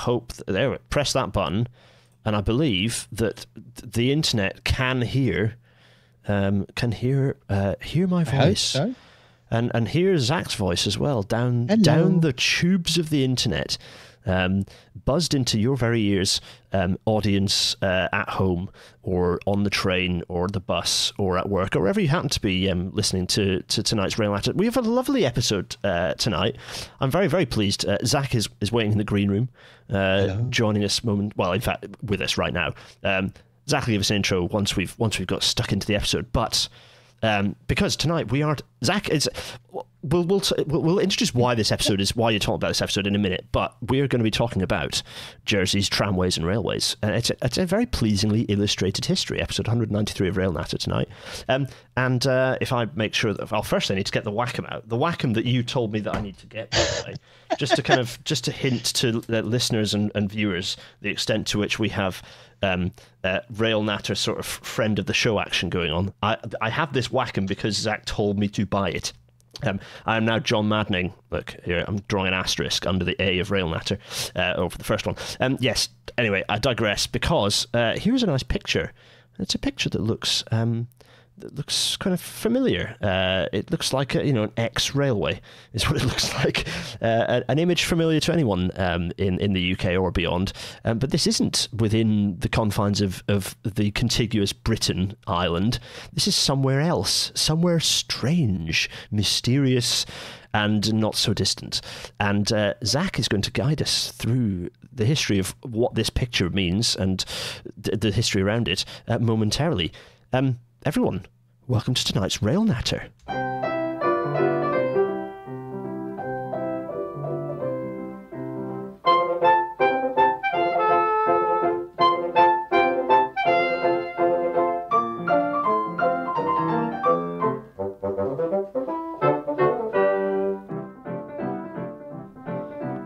hope that, there. Press that button, and I believe that the internet can hear, um, can hear, uh, hear my voice, so. and and hear Zach's voice as well down Hello. down the tubes of the internet. Um, buzzed into your very ears, um, audience uh, at home or on the train or the bus or at work or wherever you happen to be um, listening to, to tonight's Rail Natter. We have a lovely episode uh, tonight. I'm very, very pleased. Uh, Zach is, is waiting in the green room, uh, joining us moment. Well, in fact, with us right now. Um, Zach will give us an intro once we've once we've got stuck into the episode, but. Um, because tonight we are Zach is we'll we'll, t- we'll introduce why this episode is why you're talking about this episode in a minute, but we're going to be talking about Jersey's tramways and railways. And it's a, it's a very pleasingly illustrated history, episode 193 of Rail Natter tonight. Um, and uh, if I make sure that well, first I need to get the Wacom out, the Wacom that you told me that I need to get, just to kind of just to hint to listeners and, and viewers the extent to which we have um, uh, Rail Natter sort of friend of the show action going on. I I have this Wacom because Zach told me to buy it. Um, I am now John Maddening. Look here, I'm drawing an asterisk under the A of Rail Natter uh, over the first one. Um, yes. Anyway, I digress because uh, here's a nice picture. It's a picture that looks um, looks kind of familiar. Uh, it looks like a, you know an ex railway is what it looks like. Uh, an image familiar to anyone um, in in the UK or beyond. Um, but this isn't within the confines of of the contiguous Britain island. This is somewhere else, somewhere strange, mysterious. And not so distant. And uh, Zach is going to guide us through the history of what this picture means and th- the history around it uh, momentarily. Um, everyone, welcome to tonight's Rail Natter.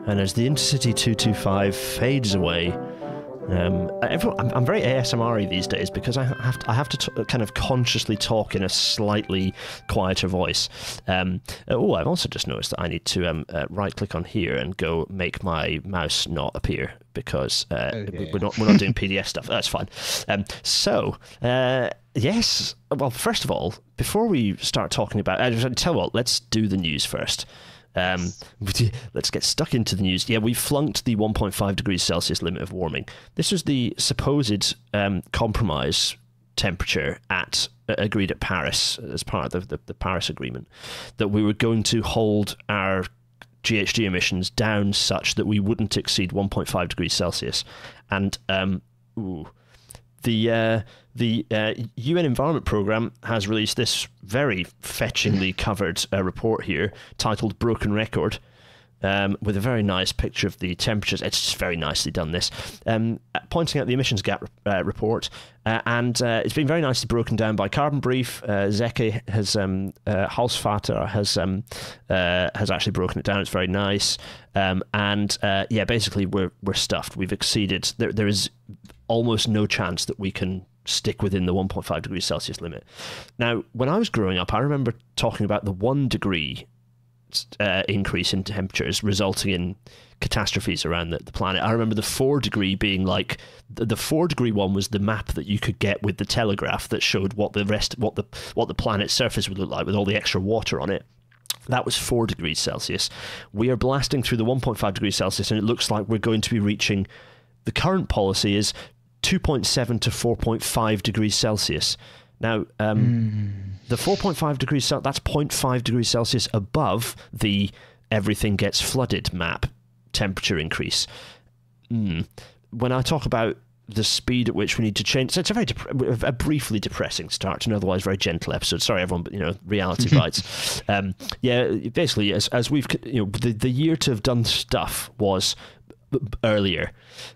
And as the Intercity 225 fades away, um, everyone, I'm, I'm very ASMR these days because I have to, I have to t- kind of consciously talk in a slightly quieter voice. Um, oh, I've also just noticed that I need to um, uh, right click on here and go make my mouse not appear because uh, Okay. we're not we're not doing PDF stuff. That's fine. Um, so. Uh, Yes. Well, first of all, before we start talking about, uh, tell you what, let's do the news first. Um, let's get stuck into the news. Yeah, we flunked the 1.5 degrees Celsius limit of warming. This was the supposed um, compromise temperature at uh, agreed at Paris as part of the, the, the Paris Agreement that we were going to hold our GHG emissions down such that we wouldn't exceed 1.5 degrees Celsius. And um, ooh, the uh, the uh, UN Environment Programme has released this very fetchingly covered uh, report here titled "Broken Record." Um, with a very nice picture of the temperatures. It's just very nicely done, this. Um, uh, pointing out the emissions gap uh, report. Uh, and uh, it's been very nicely broken down by Carbon Brief. Uh, Zeke has, um, uh, Hausfather has, um, uh, has actually broken it down. It's very nice. Um, and uh, yeah, basically, we're, we're stuffed. We've exceeded. There, there is almost no chance that we can stick within the 1.5 degrees Celsius limit. Now, when I was growing up, I remember talking about the one degree uh, increase in temperatures resulting in catastrophes around the, the planet. I remember the four degree being like the, the four degree one was the map that you could get with the telegraph that showed what the rest what the what the planet's surface would look like with all the extra water on it. That was 4 degrees Celsius. We are blasting through the 1.5 degrees Celsius, and it looks like we're going to be reaching. The current policy is 2.7 to 4.5 degrees Celsius. Now, um, the 4.5 degrees that's 0.5 degrees Celsius above the everything gets flooded map temperature increase. Mm. When I talk about the speed at which we need to change, so it's a very dep- a briefly depressing start to an otherwise very gentle episode. Sorry, everyone, but you know, reality bites. Um, yeah, basically, as as we've you know, the the year to have done stuff was earlier.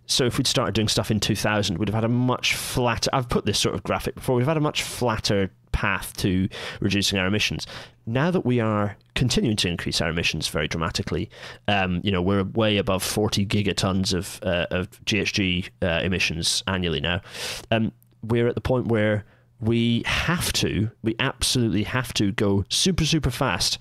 So if we'd started doing stuff in 2000, we'd have had a much flatter. I've put this sort of graphic before. We've had a much flatter path to reducing our emissions. Now that we are continuing to increase our emissions very dramatically, um, you know we're way above 40 gigatons of uh, of GHG uh, emissions annually now. Um, we're at the point where we have to, we absolutely have to go super, super fast.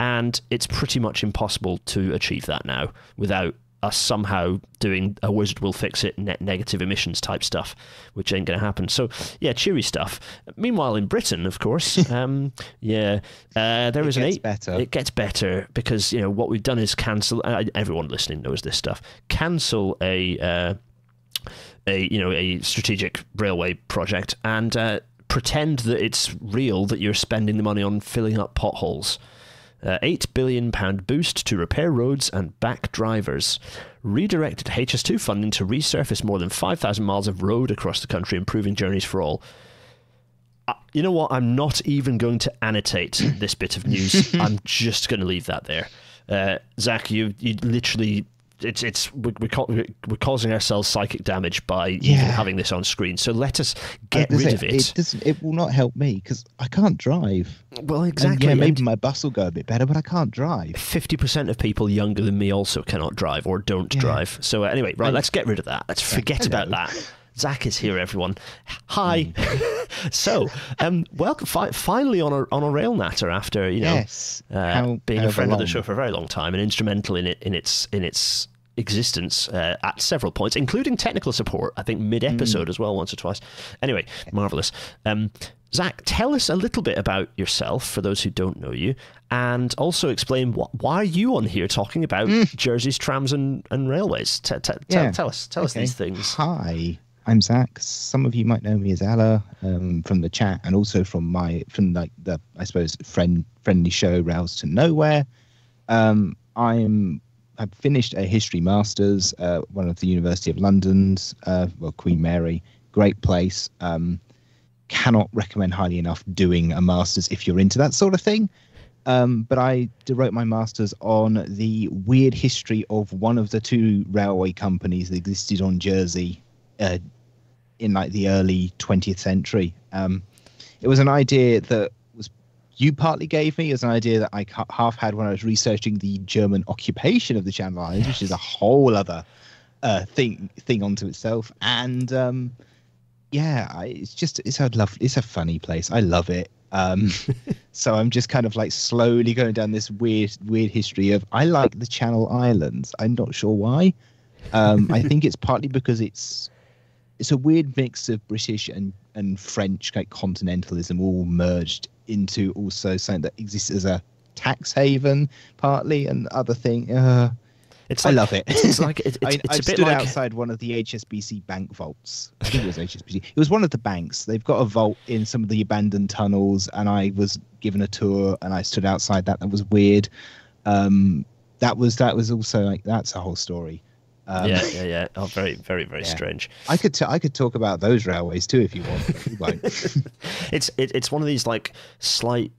And it's pretty much impossible to achieve that now without us somehow doing a wizard will fix it net negative emissions type stuff, which ain't going to happen. So yeah, cheery stuff. Meanwhile, in Britain, of course, um, yeah, uh, there It is an eight. better. It gets better because you know what we've done is cancel. Uh, everyone listening knows this stuff. Cancel a. Uh, a you know a strategic railway project and uh, pretend that it's real that you're spending the money on filling up potholes. Uh, eight billion pound boost to repair roads and back drivers. Redirected HS2 funding to resurface more than 5,000 miles of road across the country, improving journeys for all. Uh, you know what? I'm not even going to annotate this bit of news. I'm just going to leave that there. Uh, Zach, you you literally. It's it's we're, we're, ca- we're causing ourselves psychic damage by even having this on screen. So let us get rid gonna of it. It doesn't. It will not help me because I can't drive. well, And exactly. yeah, and- maybe my bus will go a bit better, but I can't drive. 50% of people younger than me also cannot drive or don't Yeah. drive. So, uh, anyway, right, let's get rid of that. Let's forget about that. Zach is here, everyone. Hi. so, um, welcome fi- finally on a on a rail natter after you know yes. uh, How- being a however friend of the show for a very long time and instrumental in it in its in its existence uh, at several points, including technical support. I think mid episode Mm. as well, once or twice. Anyway, marvelous. Um, Zach, tell us a little bit about yourself for those who don't know you, and also explain what, why are you on here talking about Jersey's trams and, and railways. T- t- Mm. Yeah. tell us, tell us these things. Hi, I'm Zach. Some of you might know me as Ella um, from the chat, and also from my from like the I suppose friend friendly show Rails to Nowhere. Um, I'm I've finished a history masters, uh, one of the University of London's, uh, well Queen Mary, great place. Um, cannot recommend highly enough doing a masters if you're into that sort of thing. Um, but I wrote my masters on the weird history of one of the two railway companies that existed on Jersey uh, in like the early 20th century. Um, it was an idea that was you partly gave me as an idea that I half had when I was researching the German occupation of the Channel Islands, which is a whole other uh, thing thing onto itself. And um, yeah, I, it's just it's a love it's a funny place. I love it. Um, so I'm just kind of like slowly going down this weird weird history of I like the Channel Islands. I'm not sure why. Um, I think it's partly because it's it's a weird mix of British and and French like continentalism all merged into also something that exists as a tax haven partly and other thing. Uh, It's I like, love it. It's like it's, I, it's, I a bit stood like outside one of the HSBC bank vaults. I think it was HSBC. It was one of the banks. They've got a vault in some of the abandoned tunnels, and I was given a tour, and I stood outside that. That was weird. Um, that was that was also like that's a whole story. Um, yeah, yeah, yeah. Oh, very, very, very Yeah. strange. I could t- I could talk about those railways too if you want. It's it, it's one of these like slight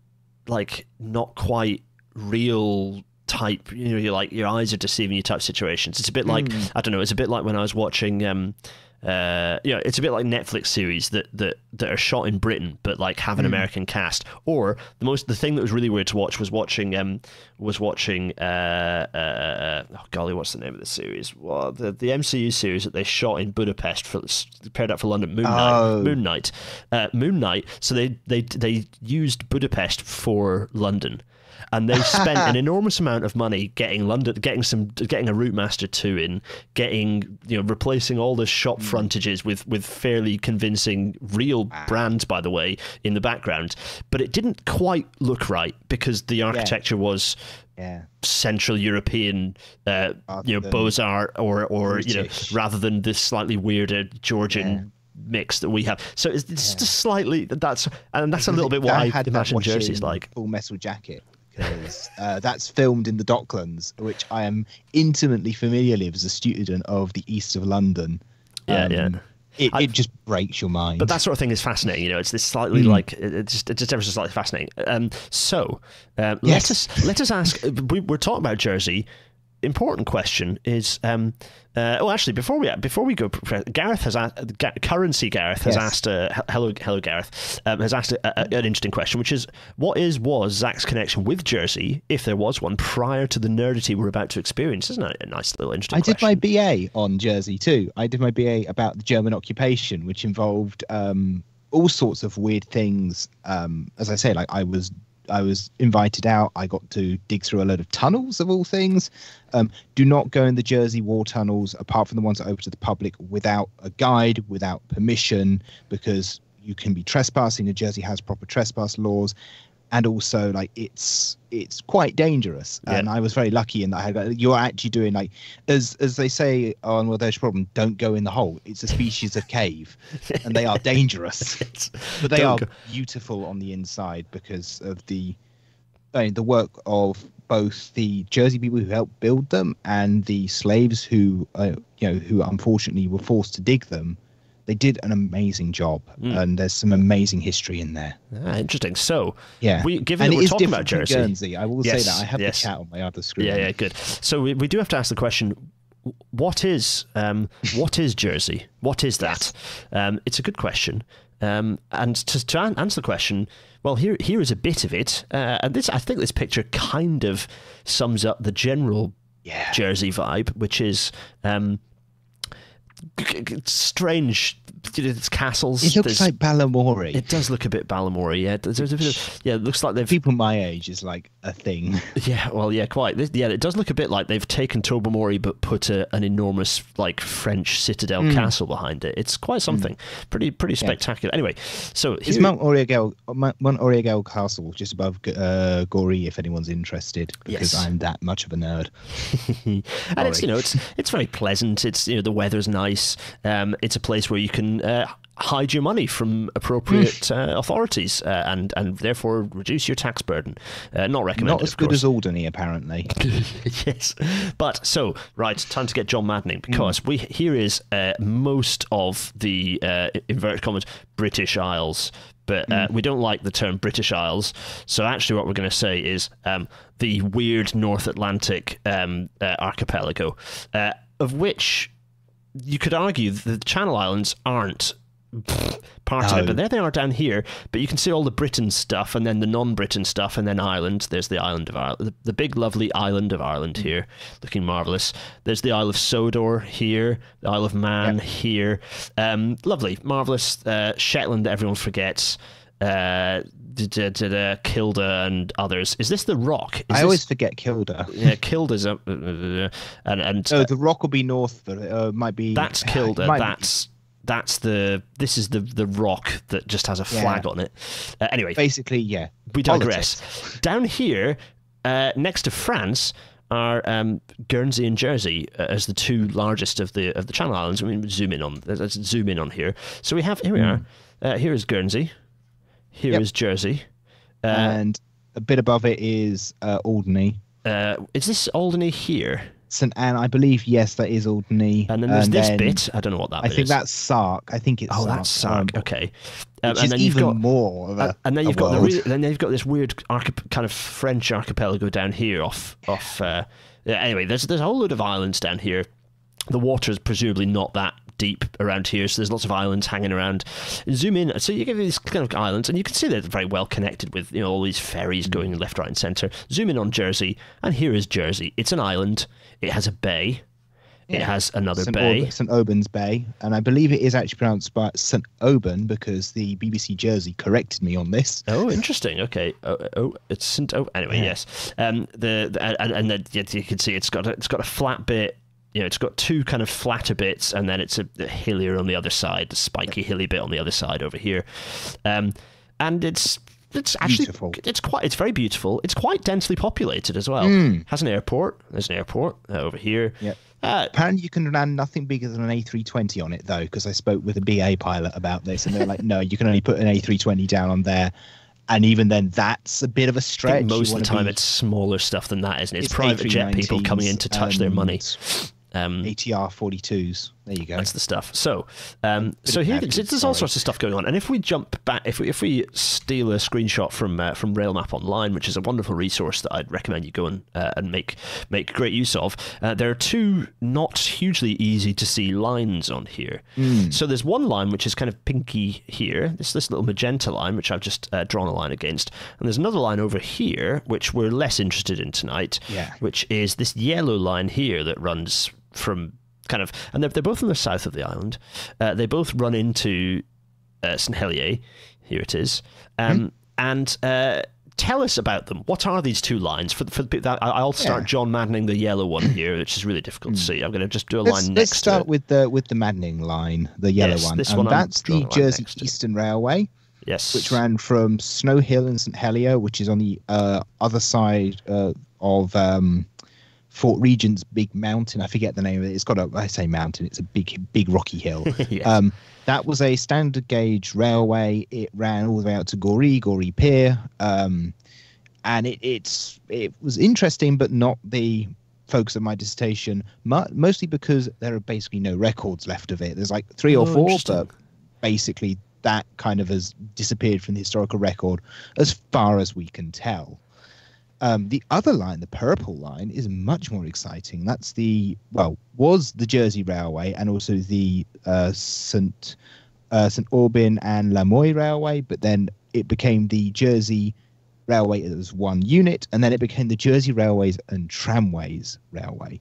like not quite real type you know you're like your eyes are deceiving you type situations it's a bit like Hmm. i don't know it's a bit like when i was watching um uh yeah it's a bit like netflix series that that that are shot in britain but like have an Hmm. american cast or the most the thing that was really weird to watch was watching um was watching uh uh oh golly what's the name of the series well the the mcu series that they shot in budapest for prepared out for london moon knight Oh. moon Knight, uh, Moon Knight. So they they they used Budapest for London, and they spent an enormous amount of money getting London, getting some, getting a Route Master two in, getting you know replacing all the shop frontages with with fairly convincing real brands, by the way, in the background. But it didn't quite look right because the architecture was yeah. Central European, uh, you know, Beaux Arts, or or you know, rather than this slightly weirder Georgian Yeah. mix that we have. So it's, it's just slightly that's and that's a little bit what I, had that imagine Jersey's like. Full Metal Jacket because uh, that's filmed in the Docklands, which I am intimately familiar with as a student of the east of London. Yeah, Um, yeah. It, it just breaks your mind. But that sort of thing is fascinating, you know. It's this slightly Hmm. like it's just it's just ever so slightly fascinating. Um, so um, let us let us ask. We're talking about Jersey. Important question is. Um, uh, oh, actually, before we before we go, Gareth has asked, Ga- currency. Gareth has Yes. asked. Uh, hello, hello, Gareth um, has asked a, a, an interesting question, which is, what is was Zach's connection with Jersey, if there was one, prior to the nerdity we're about to experience? Isn't that a nice little interesting? I did my BA on Jersey too. I did my BA about the German occupation, which involved um, all sorts of weird things. Um, as I say, like I was I was invited out. I got to dig through a load of tunnels of all things. Um, do not go in the Jersey War tunnels, apart from the ones that are open to the public, without a guide, without permission, because you can be trespassing. New Jersey has proper trespass laws, and also like it's it's quite dangerous. Yeah. And I was very lucky in that I had, you're actually doing like as as they say on Well There's a Problem, don't go in the hole. It's a species of cave, and they are dangerous, but they Don't are go- beautiful on the inside because of the I mean, the work of both the Jersey people who helped build them and the slaves who uh, you know who unfortunately were forced to dig them. They did an amazing job, Mm. and there's some amazing history in there. Ah, interesting. So, Yeah, we, given and that we're talking about Jersey, Guernsey. I will Yes, say that I have yes. the chat on my other screen. Yeah, yeah, good. So we, we do have to ask the question: What is um, what is Jersey? What is that? Um, it's a good question. Um, and to, to an- answer the question, well, here here is a bit of it. Uh, and this, I think, this picture kind of sums up the general Yeah. Jersey vibe, which is um, strange. It's castles. It looks there's- like Balamory. It does look a bit Balamory, yeah. There's, there's a bit of, yeah, it looks like they've People my age is like a thing. yeah, well, yeah, quite. Yeah, it does look a bit like they've taken Tobermory but put a, an enormous like French citadel Hmm. castle behind it. It's quite something. Pretty, pretty spectacular. Anyway, so It's here- Mount Orgueil, Mount Mount Orgueil Castle, just above uh, Gorey, if anyone's interested, because Yes. I'm that much of a nerd. and it's you know it's it's very pleasant. It's you know the weather's nice. Um, it's a place where you can uh, hide your money from appropriate uh, authorities uh, and and therefore reduce your tax burden. Uh, not recommended. Not as good course. as Alderney, apparently. yes, but so right, time to get John Maddening Hmm. because we here is uh, most of the uh, inverted commas British Isles, but uh, Hmm. we don't like the term British Isles. So actually, what we're going to say is um, the weird North Atlantic um, uh, archipelago, uh, of which you could argue that the Channel Islands aren't part of it, but there they are down here. But you can see all the Britain stuff, and then the non-Britain stuff, and then Ireland. There's the island of Ireland, the, the big lovely island of Ireland here, looking marvelous. There's the Isle of Sodor here, the Isle of Man here, um, lovely, marvelous. Uh, Shetland that everyone forgets. Uh, d- d- d- d- Kilda and others. Is this the Rock? Is I this- always forget Kilda. yeah, Kilda's up, uh, uh, and and Oh, the rock will be north, but it uh, might be. that's Kilda. might be- That's that's the this is the the rock that just has a flag Yeah. on it. Uh, anyway, basically, yeah. we digress. Down here, uh, next to France, are um, Guernsey and Jersey uh, as the two largest of the of the Channel Islands. I mean, zoom in on let's zoom in on here. So we have here we are. Uh, here is Guernsey. Here is Yep. Jersey. Uh, and a bit above it is uh, Alderney. uh, is this Alderney here? St Anne, I believe, yes, that is Alderney. And then there's this then bit. I don't know what that I think is. that's Sark. I think it's oh, Sark. that's Sark. um, Okay. Um, and is then you've even got more of a. and, and then you've got the world. really, then you've got this weird archip- kind of French archipelago down here off off. Uh, anyway, there's there's a whole load of islands down here. The water is presumably not that deep around here, so there's lots of islands hanging around. Zoom in, so you get these kind of islands, and you can see they're very well connected with you know all these ferries Mm. going left, right, and centre. Zoom in on Jersey, and here is Jersey. It's an island. It has a bay. It Yeah. has another St. bay. Aub- St. Aubin's Bay, and I believe it is actually pronounced by St. Aubin because the BBC Jersey corrected me on this. Oh, interesting. Okay. Oh, oh it's St. Oh, anyway, Yeah. yes. Um, the, the and and then you can see it's got a, it's got a flat bit. You know, it's got two kind of flatter bits, and then it's a, a hillier on the other side, the spiky hilly bit on the other side over here. Um, and it's it's actually Beautiful. it's quite it's very beautiful. It's quite densely populated as well. Has an airport. There's an airport uh, over here. Yep. Uh, Apparently, you can land nothing bigger than an A320 on it, though, because I spoke with a BA pilot about this, and they're like, "No, you can only put an A320 down on there." And even then, that's a bit of a stretch. most of the time be- it's smaller stuff than that, isn't it? It's, It's private jet people coming in to touch their money. Um, ATR 42s. There you go. That's the stuff. So, um, so here there's all sorts of stuff going on. And if we jump back, if we if we steal a screenshot from uh, from Railmap Online, which is a wonderful resource that I'd recommend you go and uh, and make make great use of, uh, there are two not hugely easy to see lines on here. Hmm. So there's one line which is kind of pinky here. This this little magenta line which I've just uh, drawn a line against, and there's another line over here which we're less interested in tonight. Yeah. Which is this yellow line here that runs from kind of, and they're, they're both in the south of the island. Uh, they both run into uh, St Helier. Here it is. Um, And uh, tell us about them. What are these two lines? For, for the people that I'll start Yeah. John Maddening the yellow one here, which is really difficult to see. I'm going to just do a Let's, line let's next start to it. with the with the maddening line, the yellow Yes, one. this and one that's the Jersey. Eastern Railway, Yes. which ran from Snow Hill and St Helier, which is on the uh, other side uh, of um, Fort Regent's big mountain. I forget the name of it. It's got a I say mountain. It's a big big rocky hill. Yes. Um, that was a standard gauge railway. It ran all the way out to Gorey, Gorey Pier, um, and it, it's it was interesting, but not the focus of my dissertation. Mo- mostly because there are basically no records left of it. There's like three or Oh, four, but basically that kind of has disappeared from the historical record as far as we can tell. Um, the other line, the purple line, is much more exciting. That's the well, was the Jersey Railway and also the uh, St uh, St Aubin and La Moye Railway, but then it became the Jersey Railway as one unit, and then it became the Jersey Railways and Tramways Railway,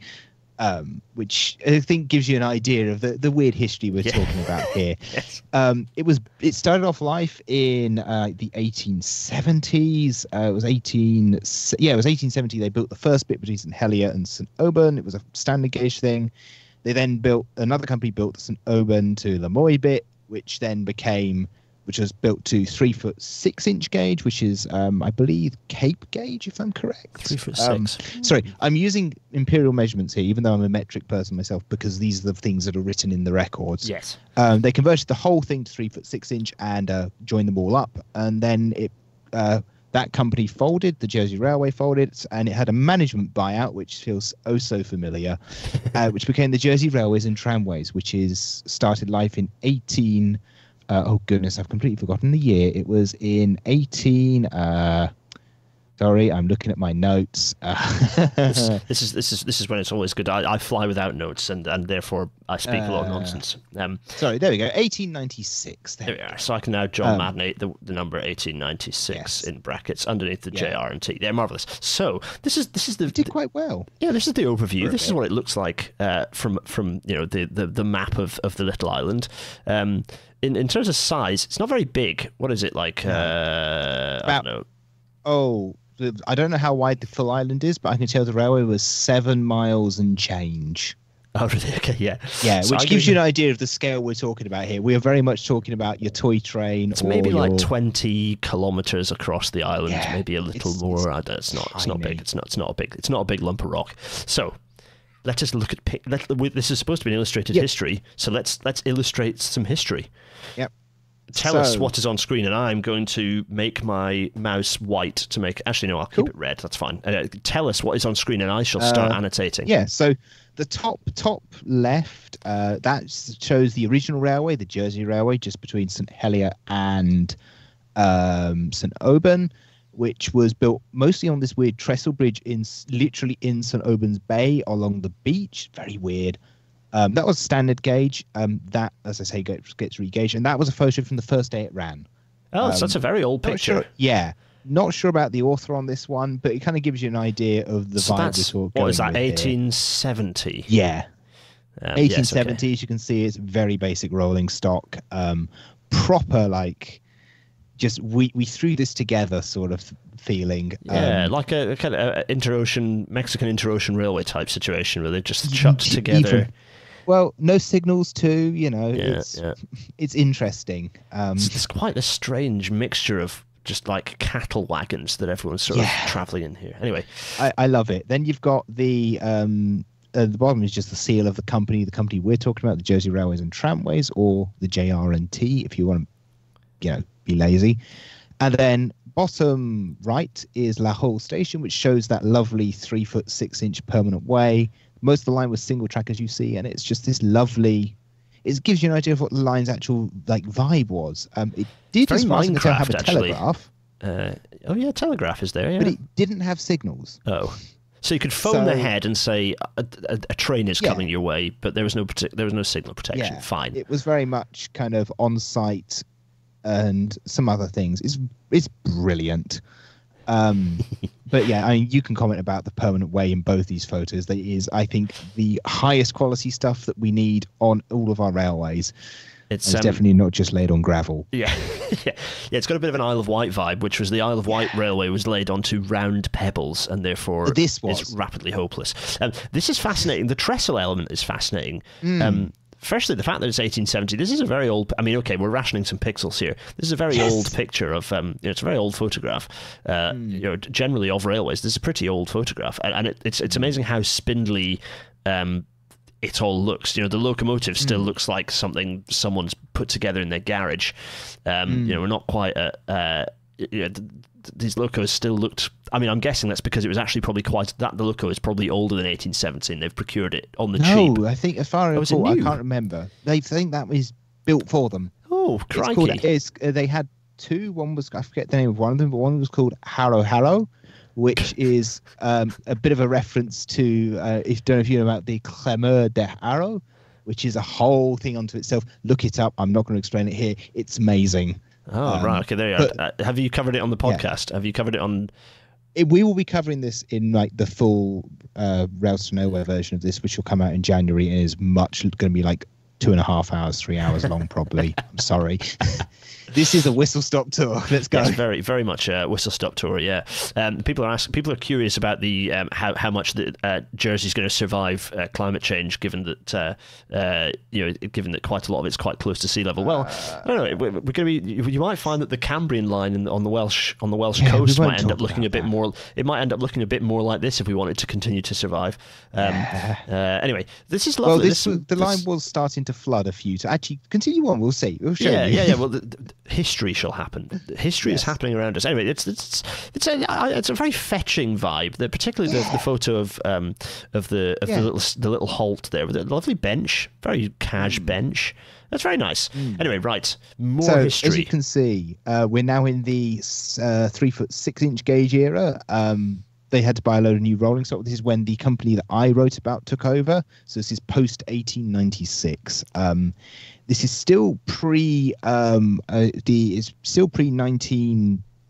um, which I think gives you an idea of the, the weird history we're Yeah. talking about here yes. um, it was it started off life in uh, the 1870s. Uh, it was 18 yeah, it was 1870. They built the first bit between St Helier and St Aubin. It was a standard gauge thing. They then built another company built St Aubin to La Moye bit, which then became which was built to three foot six inch gauge, which is um, I believe Cape gauge, if I'm correct. Three foot Um, six. Sorry, I'm using imperial measurements here, even though I'm a metric person myself, because these are the things that are written in the records. yes. Um, they converted the whole thing to three foot six inch and uh, joined them all up, and then it uh, that company folded. The Jersey Railway folded, and it had a management buyout, which feels oh so familiar, uh, which became the Jersey Railways and Tramways, which is started life in 18. Uh, oh goodness, I've completely forgotten the year. It was in 18. Uh, sorry, I'm looking at my notes. This, Uh, this is this is this is when it's always good. I, I fly without notes, and, and therefore I speak a lot of Uh, nonsense. Um, sorry, there we go. 1896. There there we are. So I can now John Um, Madden the, the number eighteen ninety six Yes. in brackets underneath the Yeah. JR and T. They're marvelous. So this is this is the, Did quite well. Yeah, this is the overview. This is what it looks like uh, from from you know the, the, the map of, of the little island. Um, in in terms of size, it's not very big. What is it like? Uh, I About- don't know. Oh, I don't know how wide the full island is, but I can tell the railway was seven miles and change. Oh, really? Okay, yeah. Yeah, So which I'm gives you an idea of the scale we're talking about here. We are very much talking about your toy train. It's maybe like your- twenty kilometers across the island, Yeah, maybe a little it's- more. it's I don't, it's not. It's not big. It's not. It's not a big. It's not a big lump of rock. So. Let us look at. Let, this is supposed to be an illustrated Yep. history, so let's let's illustrate some history. Yep. Tell us what is on screen, and I'm going to make my mouse white to make. Actually, no, I'll Cool. keep it red. That's fine. Uh, tell us what is on screen, and I shall start Uh, annotating. Yeah, so the top top left uh, that shows the original railway, the Jersey Railway, just between St Helier and um, St Aubin, which was built mostly on this weird trestle bridge in literally in St Aubin's Bay along the beach. Very weird. Um, that was standard gauge. Um, that, as I say, gets, gets regauged, and that was a photo from the first day it ran. Oh, so that's a very old picture. sure- yeah, not sure about the author on this one, but it kind of gives you an idea of the so vibe we're that's talking. what is that? Eighteen seventy. Yeah, Um, yes, okay. 1870s. You can see it's very basic rolling stock, um, proper like just we we threw this together sort of feeling. Yeah, Um, like a, a kind of a interocean Mexican interocean railway type situation where they just chucked even- together. Well, no signals too. You know, Yeah, it's yeah. it's interesting. Um, It's, it's quite a strange mixture of just like cattle wagons that everyone's sort Yeah. of traveling in here. Anyway, I, I love it. Then you've got the um, at the bottom is just the seal of the company, the company we're talking about, the Jersey Railways and Tramways, or the JR&T, if you want to, you know, be lazy. And then bottom right is La Haule Station, which shows that lovely three foot six inch permanent way. Most of the line was single track, as you see, and it's just this lovely. It gives you an idea of what the line's actual like vibe was. Um, it did, Very as far as I can tell, have a actually. telegraph, uh, oh yeah, telegraph is there. Yeah. but it didn't have signals. oh, so you could phone So- ahead and say a, a, a train is Yeah. coming your way, but there was no there was no signal protection. Yeah, Fine. It was very much kind of on site and some other things. It's it's brilliant. Um, but yeah, I mean, you can comment about the permanent way in both these photos. That is, I think, the highest quality stuff that we need on all of our railways. It's, It's um, definitely not just laid on gravel. Yeah, yeah, yeah. It's got a bit of an Isle of Wight vibe, which was the Isle of Wight railway was laid onto round pebbles, and therefore This is was. rapidly hopeless. Um, this is fascinating. The trestle element is fascinating. Hmm. Um, firstly, the fact that it's 1870. This is a very old. I mean, okay, we're rationing some pixels here. This is a very Yes. old picture of. Um, you know, it's a very old photograph. Uh, Hmm. You know, generally of railways. This is a pretty old photograph, and, and it, it's it's amazing how spindly. Um, it all looks. You know, the locomotive Hmm. still looks like something someone's put together in their garage. Um, You know, we're not quite at. Uh, you know, th- th- these locos still looked. I mean, I'm guessing that's because it was actually probably quite that the loco is probably older than 1870, and they've procured it on the No, cheap. I think as far Oh, as it I can't remember. They think that was built for them. Oh, It's called. crikey! It's, uh, they had two. One was I forget the name of one of them, but one was called Haro Haro, which is um, a bit of a reference to uh, if don't know if you know about the Clameur de Haro, which is a whole thing unto itself. Look it up. I'm not going to explain it here. It's amazing. oh, um, right. Okay, there you but- are. Uh, have you covered it on the Yeah. podcast? Have you covered it on? It, we will be covering this in like the full uh, Rails to Nowhere version of this, which will come out in January and is much going to be like two and a half hours, three hours long, probably. I'm sorry. this is a whistle stop tour. Let's go. Yes, very, very much a whistle stop tour. Yeah, um, people are asking. People are curious about the um, how how much the uh, Jersey's going to survive uh, climate change, given that uh, uh, you know, given that quite a lot of it's quite close to sea level. Well, I don't know. We're, we're going to be. You might find that the Cambrian line in, on the Welsh on the Welsh Yeah, coast might end up looking a bit that. more. It might end up looking a bit more like this if we want it to continue to survive. Um, uh, anyway, this is lovely. Well, this, This- the this- line was starting to flood a few. To actually continue on, we'll see. We'll show yeah, you. yeah, yeah. Well, the, the, history shall happen. History is happening around us. Anyway, it's it's it's a it's a very fetching vibe. The, particularly the, the photo of um of the of Yeah. the little the little halt there with a lovely bench, very cash bench. That's very nice. Anyway, right, more so history. as you can see, uh, we're now in the uh, three foot six inch gauge era. Um, they had to buy a load of new rolling stock. This is when the company that I wrote about took over. So this is post 1896. Um, this is still pre um, uh, the it's still pre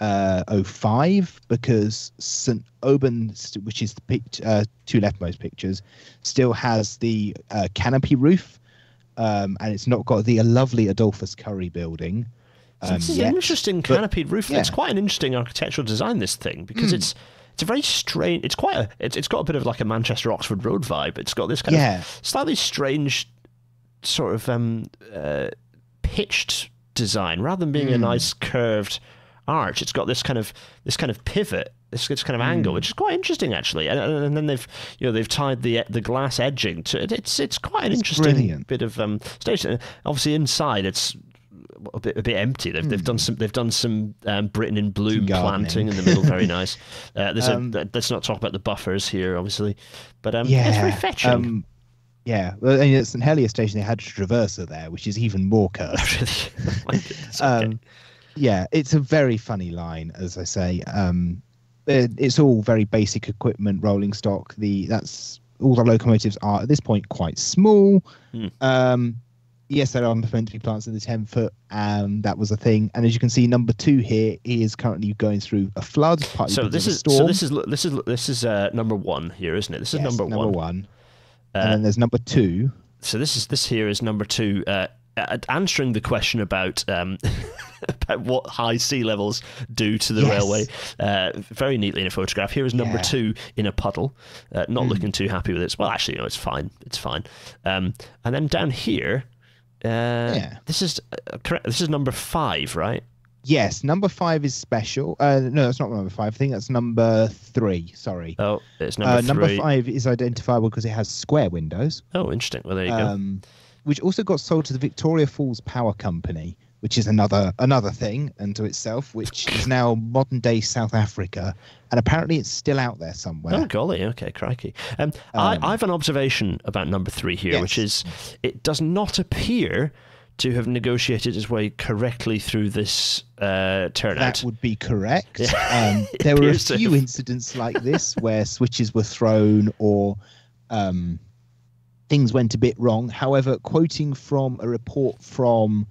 1905 because St Aubin, which is the pic- uh, two leftmost pictures, still has the uh, canopy roof um, and it's not got the lovely Adolphus Curry building. So Um, this is yet. an interesting canopied roof. yeah. It's quite an interesting architectural design. This thing because Hmm. it's it's a very strange. It's quite a. It's, it's got a bit of like a Manchester Oxford Road vibe. It's got this kind Yeah. of slightly strange sort of um, uh, pitched design rather than being a Hmm. nice curved arch. It's got this kind of this kind of pivot. This, this kind of angle, Hmm. which is quite interesting actually, and, and then they've you know they've tied the the glass edging to it. It's it's quite an It's interesting brilliant. bit of um, stage. Obviously inside it's a bit a bit empty. They've, they've done some they've done some um, Britain in bloom Hmm. Planting in the middle. Very nice. Uh, there's Um, a, let's not talk about the buffers here, obviously, but um, yeah, it's very fetching. Um, yeah. Well, and at St Helier Station, they had a traverser there, which is even more my goodness, okay. um, yeah, it's a very funny line, as I say. Um, it, it's all very basic equipment, rolling stock. The that's all the locomotives are at this point quite small. Hmm. Um, yes, there are meant to be plants in the ten foot. Um, that was a thing. And as you can see, number two here is currently going through a flood. So this is storm. so this is this is this is uh, number one here, isn't it? This is Yes, number, one. one. Uh, and then there's number two. So this is this here is number two. Uh, answering the question about um, about what high sea levels do to the Yes. railway uh, very neatly in a photograph. Here is number Yeah. two in a puddle, uh, not Hmm. looking too happy with it. Well, actually, no, it's fine. It's fine. Um, and then down here, uh, Yeah. this is uh, correct. This is number five, right? Yes, number five is special. Uh, no, that's not number five. I think that's number three. Sorry. Oh, it's number Uh, three. number five is identifiable because it has square windows, Oh, interesting. Well, there you go. um, which also got sold to the Victoria Falls Power Company, which is another another thing unto itself, which is now modern day South Africa, and apparently it's still out there somewhere. Oh golly, okay, crikey. Um, I, Um, I have an observation about number three here, which is it does not appear to have negotiated his way correctly through this uh, turnout. That would be correct. Yeah. Um, there were a few incidents like this where switches were thrown or um, things went a bit wrong. However, quoting from a report from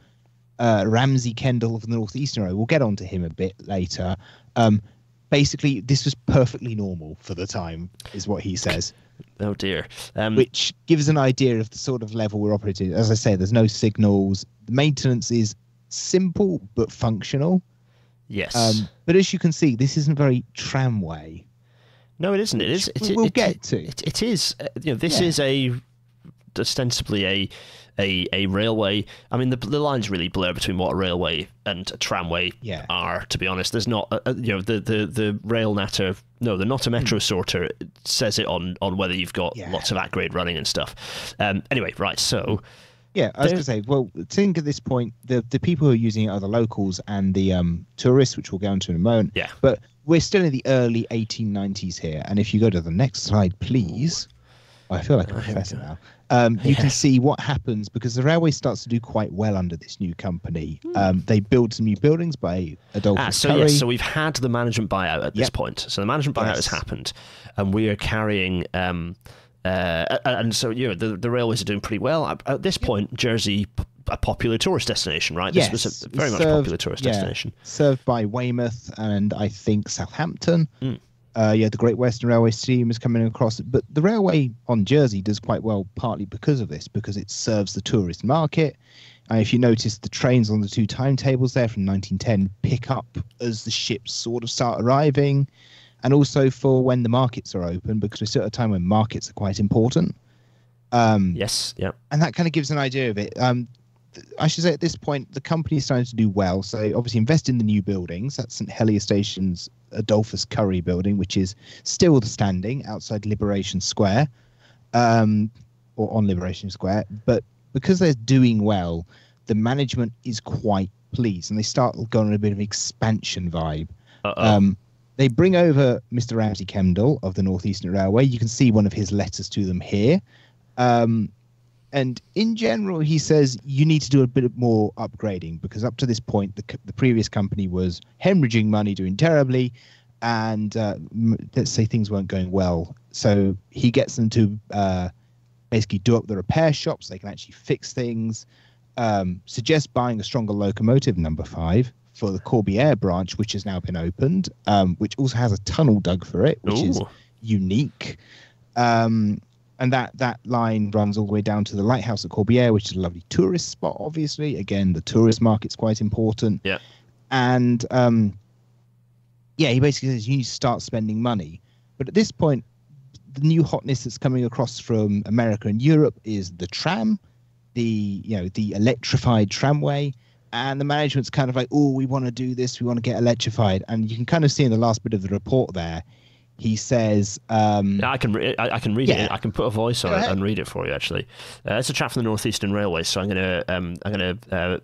uh, Ramsey Kendall of the Northeastern Railway, we'll get onto him a bit later. Um, basically this was perfectly normal for the time, is what he says. Oh dear. Um, which gives an idea of the sort of level we're operating. As I say, there's no signals. The maintenance is simple but functional. yes. Um, but as you can see, this isn't very tramway. no, it isn't. It is. It, we'll it- get to. It, it is. Uh, you know, this Yeah. is a ostensibly a a a railway. I mean, the the lines really blur between what a railway and a tramway Yeah. are. To be honest, there's not. Uh, uh, you know, the the the rail natter. No, they're not a metro sorter. It says it on on whether you've got. Yeah. lots of at grade running and stuff. Um. Anyway, right. So Yeah, I was going to say, well, I think at this point, the the people who are using it are the locals and the um, tourists, which we'll go into in a moment. Yeah. But we're still in the early 1890s here, and if you go to the next slide, please. I feel like a Oh, professor now. Um, you Yeah. can see what happens because the railway starts to do quite well under this new company. Hmm. Um, they build some new buildings by Adolphus Ah, so Curry. yes, so we've had the management buyout at this Yep. point. So the management buyout has happened, and we are carrying. Um, uh, and so you know the the railways are doing pretty well at, this point. Jersey, a popular tourist destination, right? yes, this was a very much served- popular tourist yeah, destination. Served by Weymouth and I think Southampton. Mm. Uh, yeah, the Great Western Railway steam is coming across, but the railway on Jersey does quite well, partly because of this, because it serves the tourist market. And if you notice, the trains on the two timetables there from 1910 pick up as the ships sort of start arriving, and also for when the markets are open, because we're still at a time when markets are quite important. Um, Yes, yeah. and that kind of gives an idea of it. Um, I should say at this point, the company is starting to do well. So obviously, invest in the new buildings. That's St Helier Station's Adolphus Curry building, which is still standing outside Liberation Square, um, or on Liberation Square. But because they're doing well, the management is quite pleased, and they start going on a bit of expansion vibe. Um, they bring over Mr. Ramsey Kendall of the Northeastern Railway. You can see one of his letters to them here. Um, and in general, he says you need to do a bit more upgrading because up to this point, the, the previous company was hemorrhaging money, doing terribly, and uh, let's say things weren't going well. So he gets them to uh, basically do up the repair shops. They can actually fix things. Um, suggest buying a stronger locomotive, number five, for the Corbière branch, which has now been opened, um, which also has a tunnel dug for it, which is unique. Um, and that that line runs all the way down to the lighthouse at Corbière, which is a lovely tourist spot. Obviously, again, the tourist market's quite important. Yeah. And um, yeah, he basically says you need to start spending money. But at this point, the new hotness that's coming across from America and Europe is the tram, the you know the electrified tramway, and the management's kind of like, oh, we want to do this, we want to get electrified, and you can kind of see in the last bit of the report there, he says, um, I can re- I, I can read Yeah. it. I can put a voice on it and read it for you. Actually, uh, it's a chap from the Northeastern Railway, so I'm gonna um, I'm gonna uh,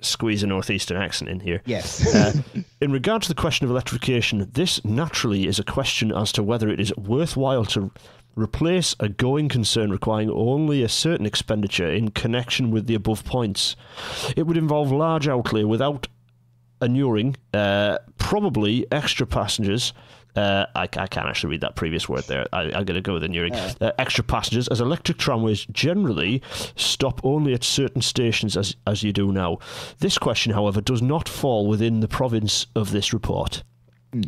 squeeze a Northeastern accent in here. yes, Uh, in regard to the question of electrification, this naturally is a question as to whether it is worthwhile to replace a going concern requiring only a certain expenditure in connection with the above points. It would involve large outlay without inuring, uh, probably extra passengers. Uh, I, I can't actually read that previous word there. I, I'm going to go with inuring. Uh, extra passengers, as electric tramways generally stop only at certain stations as, as you do now. This question, however, does not fall within the province of this report.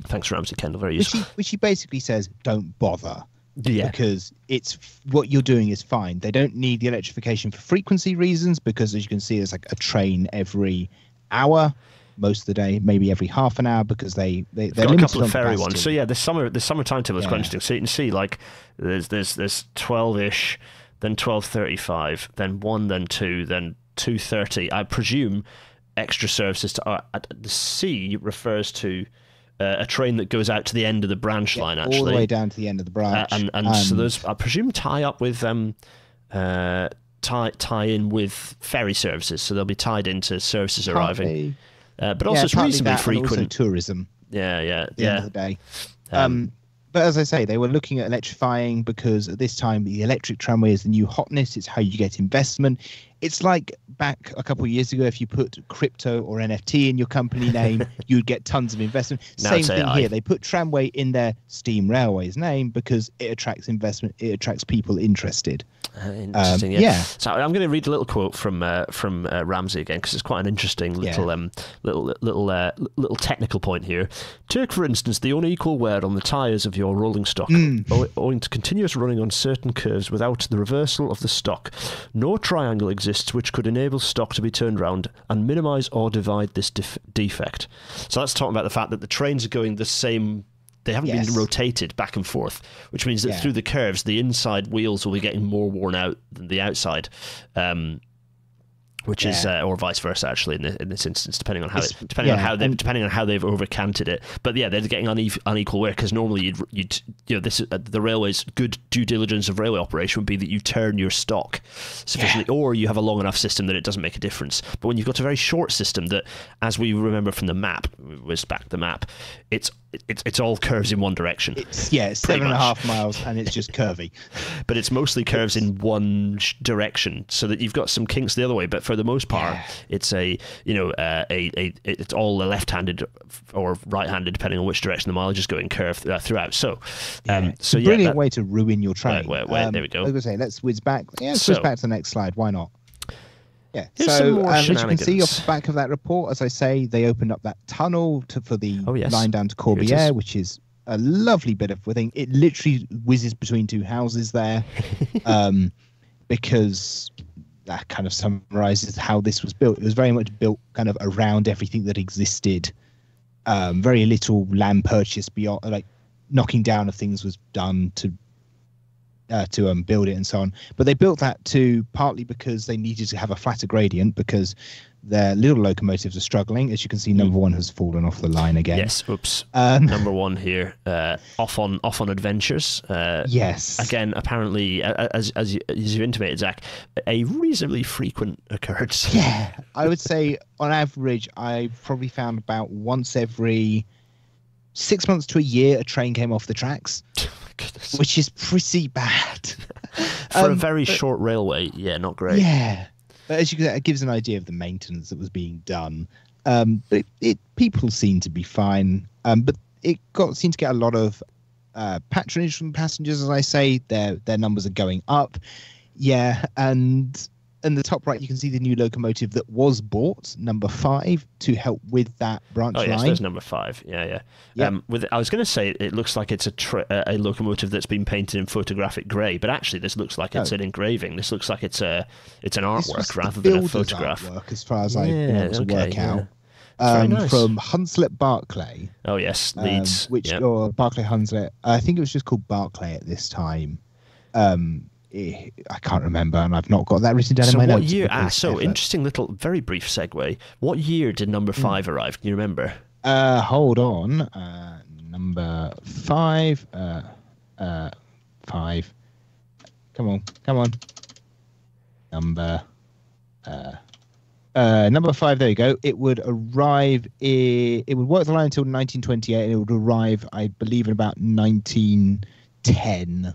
Thanks, Ramsey Kendall. Very which useful. he, which he basically says, don't bother. Yeah. because it's what you're doing is fine. They don't need the electrification for frequency reasons because, as you can see, there's like a train every hour, most of the day, maybe every half an hour because they they they're got a couple of on ferry capacity. ones. So yeah, the summer the summer timetable is quite interesting. So you can see like there's there's there's twelve ish, then twelve thirty five, then one, then two, then two thirty. I presume extra services to uh, at- the C refers to uh, a train that goes out to the end of the branch Yeah, line actually, all the way down to the end of the uh, branch. and and so those I presume tie up with um uh tie tie in with ferry services. So they'll be tied into services arriving. Uh, but yeah, also it's partly reasonably that and also frequent. tourism. yeah, yeah, At the yeah. end of the day. Um, Um, but as I say, they were looking at electrifying because at this time the electric tramway is the new hotness. It's how you get investment. It's like back a couple of years ago, if you put crypto or NFT in your company name, you'd get tons of investment. Now Same thing AI. here. They put Tramway in their Steam Railways name because it attracts investment. It attracts people interested. Uh, interesting. yeah. Um, yeah. So I'm going to read a little quote from uh, from uh, Ramsey again because it's quite an interesting little Yeah. um little little uh, little technical point here. Take for instance the unequal wear on the tyres of your rolling stock, ow- owing to continuous running on certain curves without the reversal of the stock. No triangle exists which could enable stock to be turned round and minimise or divide this def- defect. So that's talking about the fact that the trains are going the same. They haven't Yes. been rotated back and forth, which means that Yeah. through the curves, the inside wheels will be getting more worn out than the outside. Um, which is, uh, or vice versa, actually, in, the, in this instance, depending on how It's- it, depending on how they, depending on how they've overcanted it. But yeah, they're getting unequal work because normally you'd, you'd, you know, this uh, the railway's good due diligence of railway operation would be that you turn your stock sufficiently, or you have a long enough system that it doesn't make a difference. But when you've got a very short system that, as we remember from the map, was back the map, it's it's it's all curves in one direction. It's yeah, it's seven and a half miles, and it's just curvy. but it's mostly curves in one sh- direction, so that you've got some kinks the other way. But for the most part, Yeah. it's a you know uh, a, a it's all a left-handed or right-handed, depending on which direction the mileage is going, curve uh, throughout. So, um, so yeah, brilliant that- way to ruin your train. wait, wait, there we go. I was say, let's whiz back. Yeah, let's So- whiz back to the next slide. Why not? Yeah. Here's so some more um, as you can see off the back of that report, as I say, they opened up that tunnel to, for the Oh, yes. line down to Here it is. Corbière, which is a lovely bit of thing. It literally whizzes between two houses there, um, because that kind of summarizes how this was built. It was very much built kind of around everything that existed. Um, very little land purchase beyond, like knocking down of things was done to uh, to um, build it and so on. But they built that too partly because they needed to have a flatter gradient because their little locomotives are struggling. As you can see, number one has fallen off the line again. yes, oops, Um, number one here, uh, off on off on adventures. Uh, yes. Again, apparently, as as you, as you intimated, Zach, a reasonably frequent occurrence. Yeah, I would say on average, I probably found about once every six months to a year a train came off the tracks, Oh which is pretty bad. For a Um, very but- short railway, yeah, not great. Yeah, but as you can, it gives an idea of the maintenance that was being done. Um, but it, it people seem to be fine. Um, but it got seemed to get a lot of uh, patronage from passengers, as I say. Their their numbers are going up. Yeah, and in the top right, you can see the new locomotive that was bought, number five, to help with that branch Oh yes, line. there's number five. Yeah, yeah. Yep. Um, with I was going to say it looks like it's a tra- a a locomotive that's been painted in photographic grey, but actually this looks like it's Oh. an engraving. This looks like it's a it's an artwork rather than a photograph. artwork, as far as Yeah, able to okay, work out. Very Um, nice. From Hunslet Barclay. Oh yes, um, Leeds. which Yep. or Barclay Hunslet. I think it was just called Barclay at this time. Um, I can't remember, and I've not got that written down So in my what notes. year? Ah, so effort. interesting little, very brief segue. What year did number Hmm. five arrive? Can you remember? Uh, hold on. Uh, number five. Uh, uh, five. Come on, come on. Number. Uh, uh, number five. There you go. It would arrive. i it would work the line until 1928, and it would arrive, I believe, in about 1910.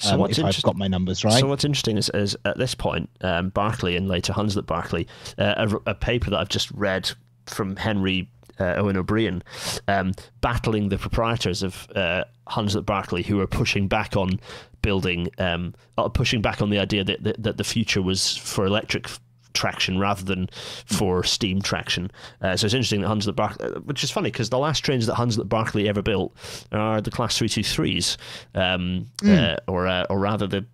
So um, what's if I've interesting? got my numbers right. So what's interesting is, is at this point, um, Barclay and later Hunslet Barclay, uh, a, a paper that I've just read from Henry uh, Owen O'Brien, um, battling the proprietors of uh, Hunslet Barclay, who are pushing back on building, um, uh, pushing back on the idea that, that that the future was for electric traction rather than for steam traction. Uh, so it's interesting that Hunslet Barclay, which is funny because the last trains that Hunslet Barclay ever built are the Class 323s, um, uh, or uh, or rather the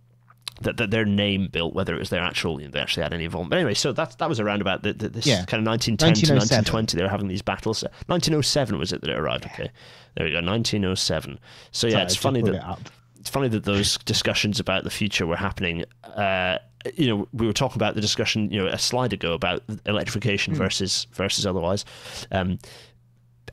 that, that their name built, whether it was their actual, you know, they actually had any involvement. But anyway, so that that was around about the, the, this Yeah. kind of 1910 to 1920. They were having these battles. 1907 was it that it arrived? Okay, there we go. 1907. So yeah, Sorry, it's funny that. It's funny that those discussions about the future were happening. Uh, you know, we were talking about the discussion, you know, a slide ago about electrification Hmm. versus versus otherwise. Um,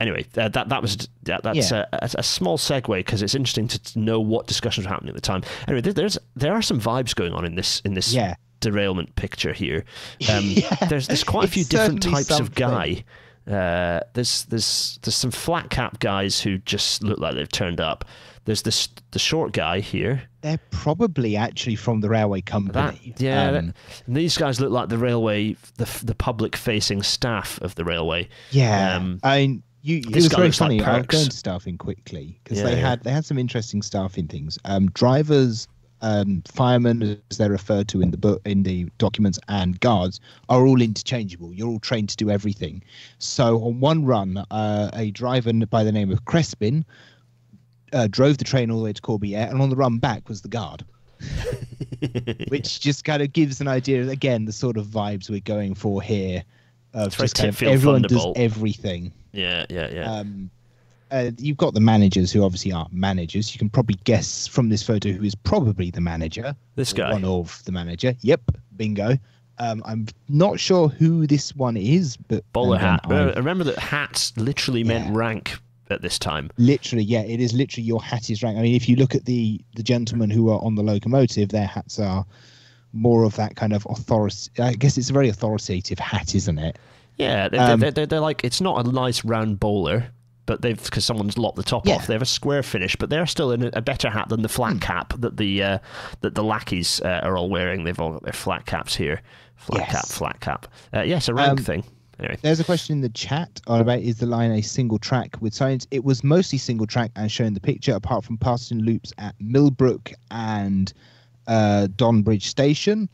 anyway, uh, that that was that, that's Yeah. a, a, small segue because it's interesting to, know what discussions were happening at the time. Anyway, there, there's there are some vibes going on in this in this Yeah. derailment picture here. Um, Yeah, there's there's quite a few different types of guy. Uh, there's there's there's some flat cap guys who just look like they've turned up. There's this the short guy here. they're probably actually from the railway company. That, yeah, Um, that- these guys look like the railway, the the public facing staff of the railway. Yeah, Um, I mean, you, it was guy very looks like funny. I'll Perks. go into staffing quickly because Yeah, they yeah. had they had some interesting staffing things. Um, drivers, um, firemen, as they're referred to in the book in the documents, and guards are all interchangeable. You're all trained to do everything. So on one run, uh, a driver by the name of Crespin uh, drove the train all the way to Corbière, and on the run back was the guard. which just kind of gives an idea again the sort of vibes we're going for here of just kind of everyone does everything Yeah, yeah, yeah. um, uh, you've got the managers who obviously aren't managers you can probably guess from this photo who is probably the manager this guy. one of the manager yep bingo um, i'm not sure who this one is but Bowler hat. I- Remember, remember that hats literally meant rank at this time. literally yeah it is literally your hat is rank i mean if you look at the the gentlemen who are on the locomotive their hats are more of that kind of authority i guess it's a very authoritative hat isn't it Yeah, they, Um, they, they, they're like it's not a nice round bowler, but they've because someone's lopped the top Yeah. off. They have a square finish, but they're still in a, a better hat than the flat cap that the uh, that the lackeys uh, are all wearing. They've all got their flat caps here. Flat Yes. cap, flat cap. Uh, yes, a rank Um, thing. Anyway, There's a question in the chat about is the line a single track with science? It was mostly single track as shown in the picture, apart from passing loops at Millbrook and uh, Donbridge Station.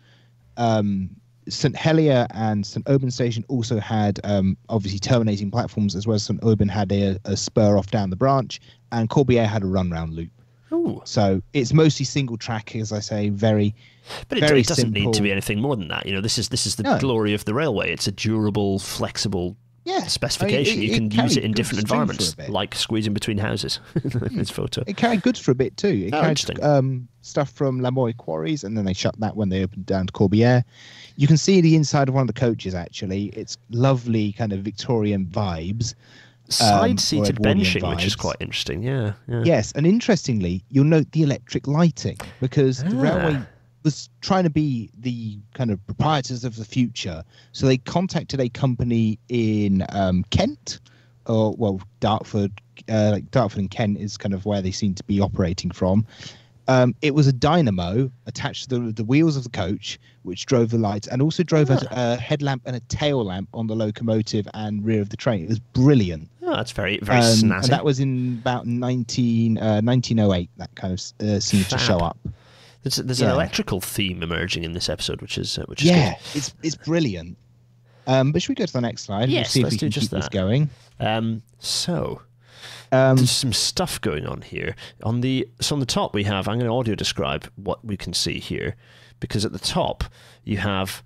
Um, St Helier and St Aubin Station also had um, obviously terminating platforms, as well as St Aubin had a, a spur off down the branch, and Corbière had a run round loop. Ooh, So it's mostly single track, as I say, very but it, it doesn't need to be anything more than that. You know, this is this is the No. glory of the railway. It's a durable, flexible yeah specification. I mean, it- you it can use it in different too for a environments, like squeezing between houses. in this photo. It carried goods for a bit too. It Oh, carried um, stuff from La Moye Quarries, and then they shut that when they opened down to Corbière. You can see the inside of one of the coaches. Actually, it's lovely, kind of Victorian vibes. Side-seated or Edwardian benching, which is quite interesting. Yeah, yeah. Yes, and interestingly, you'll note the electric lighting because the Ah. railway was trying to be the kind of proprietors of the future. So they contacted a company in um, Kent, or well, Dartford. Uh, like Dartford and Kent is kind of where they seem to be operating from. Um, it was a dynamo attached to the, the wheels of the coach, which drove the lights and also drove a, a headlamp and a tail lamp on the locomotive and rear of the train. It was brilliant. Oh, that's very very Um, snazzy. and that was in about 19, uh, 1908, that kind of uh, seemed to show up. There's, there's an electrical theme emerging in this episode, which is uh, which is Yeah, good. it's it's brilliant. Um, but should we go to the next slide? Yes, we'll see let's do just that. going. Um, so Um, there's some stuff going on here. On the so on the top we have. I'm going to audio describe what we can see here, because at the top you have.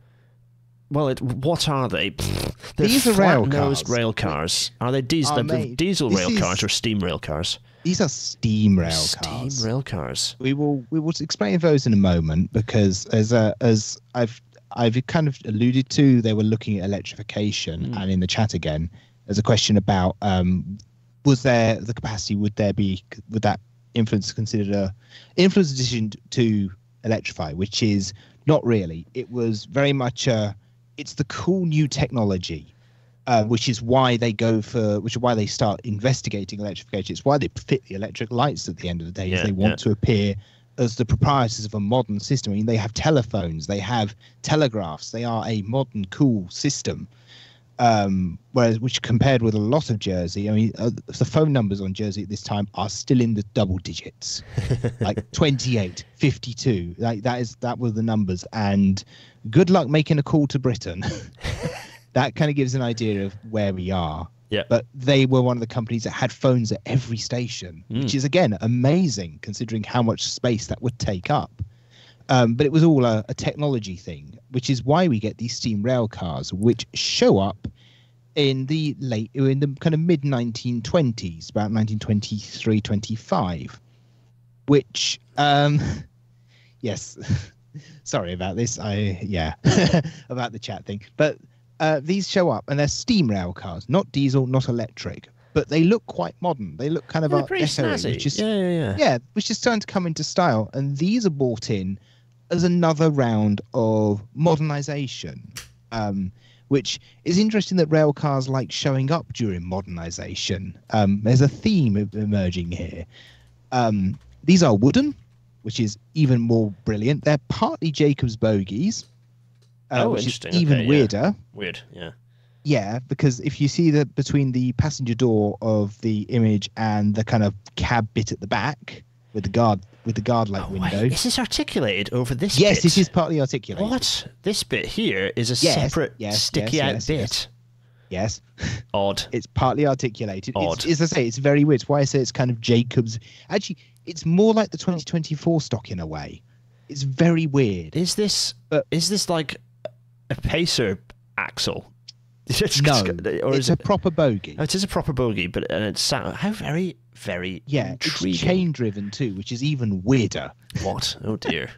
Well, it, what are they? Pfft, These are rail cars. rail cars. Are they diesel, Oh, mate, diesel rail cars or steam rail cars? these are steam rail cars. steam rail cars. we will we will explain those in a moment because as uh, as I've I've kind of alluded to, they were looking at electrification, Mm. and in the chat again, there's a question about um, was there the capacity? Would there be would that influence considered a influence decision to electrify? Which is not really. It was very much a it's the cool new technology. Uh, which is why they go for, which is why they start investigating electrification. It's why they fit the electric lights at the end of the day. Yeah, they want yeah. to appear as the proprietors of a modern system. I mean, they have telephones, they have telegraphs, they are a modern, cool system. Um, whereas, which compared with a lot of Jersey, I mean, uh, the phone numbers on Jersey at this time are still in the double digits, like 28, 52. Like that is that were the numbers. And good luck making a call to Britain. that kind of gives an idea of where we are. Yeah. But they were one of the companies that had phones at every station, which Mm. is again amazing considering how much space that would take up. Um, but it was all a, a technology thing, which is why we get these steam rail cars, which show up in the late, in the kind of mid 1920s, about 1923, 25, which, um, yes, sorry about this. I, yeah, about the chat thing. But uh, these show up and they're steam rail cars, not diesel, not electric, but they look quite modern. They look kind of They're art pretty deco, snazzy. which is yeah, yeah, yeah. yeah, which is starting to come into style. And these are bought in as another round of modernization, um, which is interesting that rail cars like showing up during modernization. Um, there's a theme emerging here. Um, these are wooden. Which is even more brilliant. They're partly Jacob's bogies, uh, Oh, which is interesting. even Okay, yeah. weirder. Weird. Yeah. Yeah, because if you see that between the passenger door of the image and the kind of cab bit at the back with the guard with the guard light Oh, window. wait, is this articulated over this? yes, bit? it is partly articulated. What? This bit here is a Yes, separate yes, sticky yes, out yes, bit. yes. Yes, Odd. it's partly articulated. Odd. It's, as I say, it's very weird. It's why I say it's kind of Jacob's. Actually, it's more like the 2024 stock in a way. It's very weird. Is this But- is this like a pacer axle? It's- No, or it's is a it? proper bogey. Oh, it is a proper bogey, but and it's how very very Yeah, it's chain driven too, which is even weirder. What? Oh dear.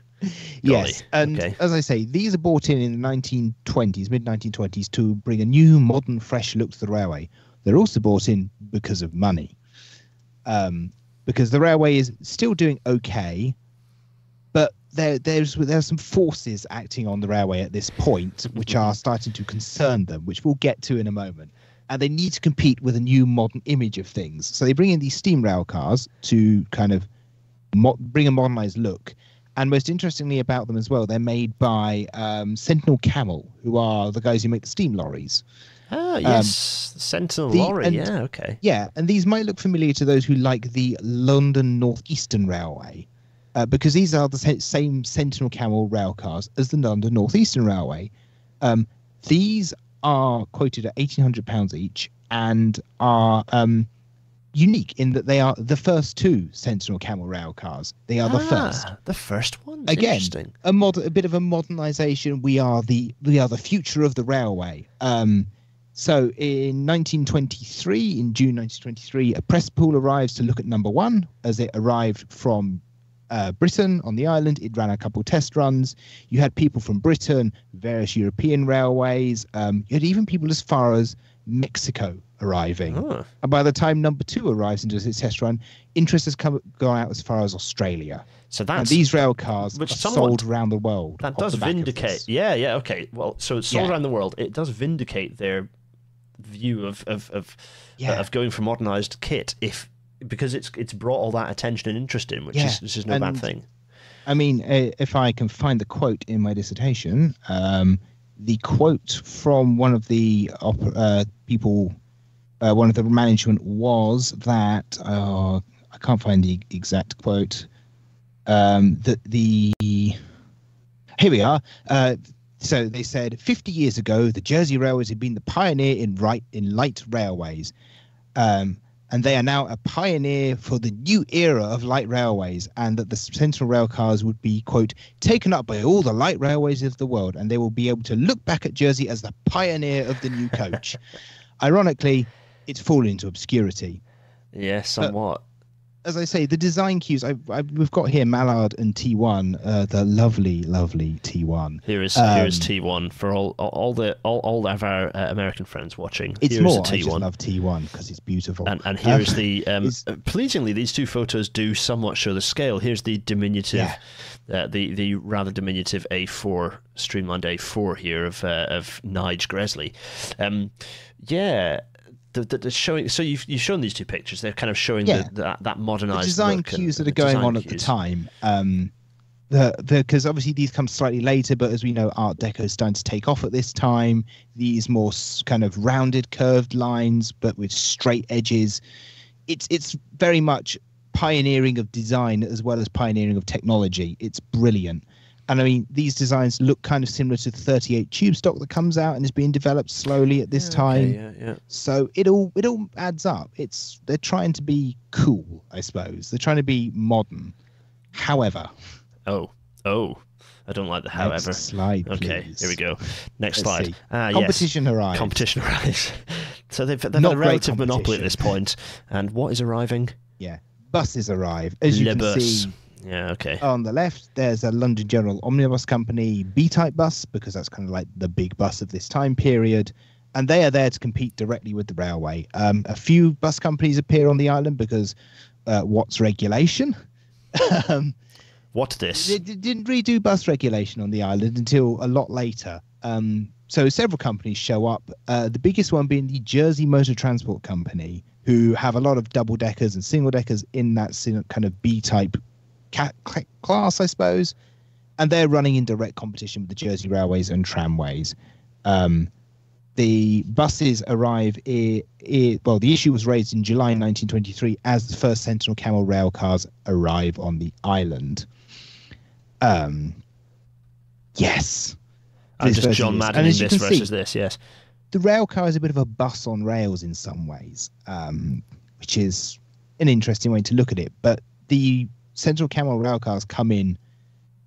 Yes, and okay. as I say, these are bought in in the 1920s, mid 1920s, to bring a new, modern, fresh look to the railway. They're also bought in because of money, um, because the railway is still doing okay, but there, there's there's some forces acting on the railway at this point, which are starting to concern them, which we'll get to in a moment. And they need to compete with a new modern image of things. So they bring in these steam rail cars to kind of mo- bring a modernized look. And most interestingly about them as well, they're made by um, Sentinel Cammell, who are the guys who make the steam lorries. Ah, yes, Sentinel Um, the- lorry. and- yeah, okay. Yeah, and these might look familiar to those who like the London Northeastern Railway, uh, because these are the same Sentinel Cammell rail cars as the London Northeastern Railway. Um, these are quoted at eighteen hundred pounds each and are um, unique in that they are the first two Sentinel Cammell rail cars. They are the first. Ah, The first one. Again, Interesting. a mod a bit of a modernization we are the we are the future of the railway um so in 1923 in june 1923 a press pool arrives to look at number one as it arrived from uh, britain on the island it ran a couple test runs you had people from britain various european railways um, you had even people as far as mexico arriving Oh, and by the time number two arrives and does its test run interest has come gone out as far as australia so and these rail cars which are somewhat- sold around the world. that does the vindicate. Yeah, yeah, okay. Well, so it's sold Yeah. around the world. It does vindicate their view of of of, Yeah. of going for modernized kit if because it's it's brought all that attention and interest in, which Yeah, is which is no bad thing. I mean, uh, if I can find the quote in my dissertation, um, the quote from one of the uh, people, uh, one of the management was that uh, I can't find the exact quote. Um, that the here we are. So they said 50 years ago, the Jersey Railways had been the pioneer in right in light railways. Um, and they are now a pioneer for the new era of light railways, and that the central rail cars would be, quote, taken up by all the light railways of the world, and they will be able to look back at Jersey as the pioneer of the new coach. Ironically, it's fallen into obscurity. Yeah, somewhat. As I say, the design cues, I, I, we've got here Mallard and T1, uh, the lovely, lovely T1. Here is here is Um, T one for all all- the all, all of our uh, American friends watching. It's Here is more, a I just T1. love T1 because it's beautiful. And, and here's Um, the um, uh, pleasingly these two photos do somewhat show the scale. Here's the diminutive, uh, the the rather diminutive A4 streamlined A4 here of uh, of Nige Gresley. Um, yeah, the, the, the showing. So you've you've shown these two pictures. They're kind of showing Yeah. the, that that the modernized design look and cues that are going design on at the time. Um, the because obviously these come slightly later, but as we know, Art Deco is starting to take off at this time. These more kind of rounded, curved lines, but with straight edges. It's it's very much pioneering of design as well as pioneering of technology. It's brilliant. And I mean, these designs look kind of similar to the 38 tube stock that comes out and is being developed slowly at this Yeah, time. okay, yeah, yeah. So it all it all adds up. It's they're trying to be cool, I suppose. They're trying to be modern. However, Oh, oh, I don't like the next however. slide. Okay, please. here we go. Next Let's slide. see. Ah, yes. Competition arrives. Competition arrives. so they've, they've had Not a great relative monopoly at this point. And what is arriving? yeah, buses arrive. As you Le can bus. see Yeah, okay. on the left, there's a London General Omnibus Company B-type bus because that's kind of like the big bus of this time period. And they are there to compete directly with the railway. Um, a few bus companies appear on the island because uh, what's regulation? um, What this? They didn't redo bus regulation on the island until a lot later. Um, so several companies show up. Uh, the biggest one being the Jersey Motor Transport Company, who have a lot of double deckers and single deckers in that kind of B type ca- class, I suppose. And they're running in direct competition with the Jersey Railways and tramways. Um, the buses arrive. I- I- well, the issue was raised in July 1923 as the first Sentinel Cammell rail cars arrive on the island. Um, yes. This just John. Madden And in this can see- this. Yes. the rail car is a bit of a bus on rails in some ways, um, which is an interesting way to look at it. But the Sentinel Cammell rail cars come in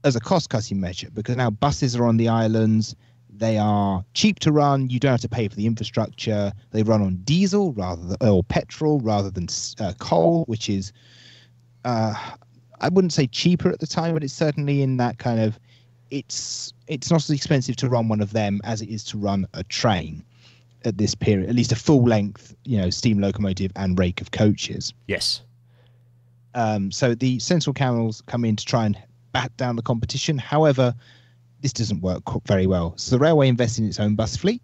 as a cost cutting measure because now buses are on the islands. They are cheap to run. You don't have to pay for the infrastructure. They run on diesel rather than or petrol rather than uh, coal, which is uh, I wouldn't say cheaper at the time, but it's certainly in that kind of it's it's not as expensive to run one of them as it is to run a train at this period, at least a full length, you know, steam locomotive and rake of coaches. Yes. Um, so the Sentinel Cammells come in to try and bat down the competition. However, this doesn't work very well. So the railway invests in its own bus fleet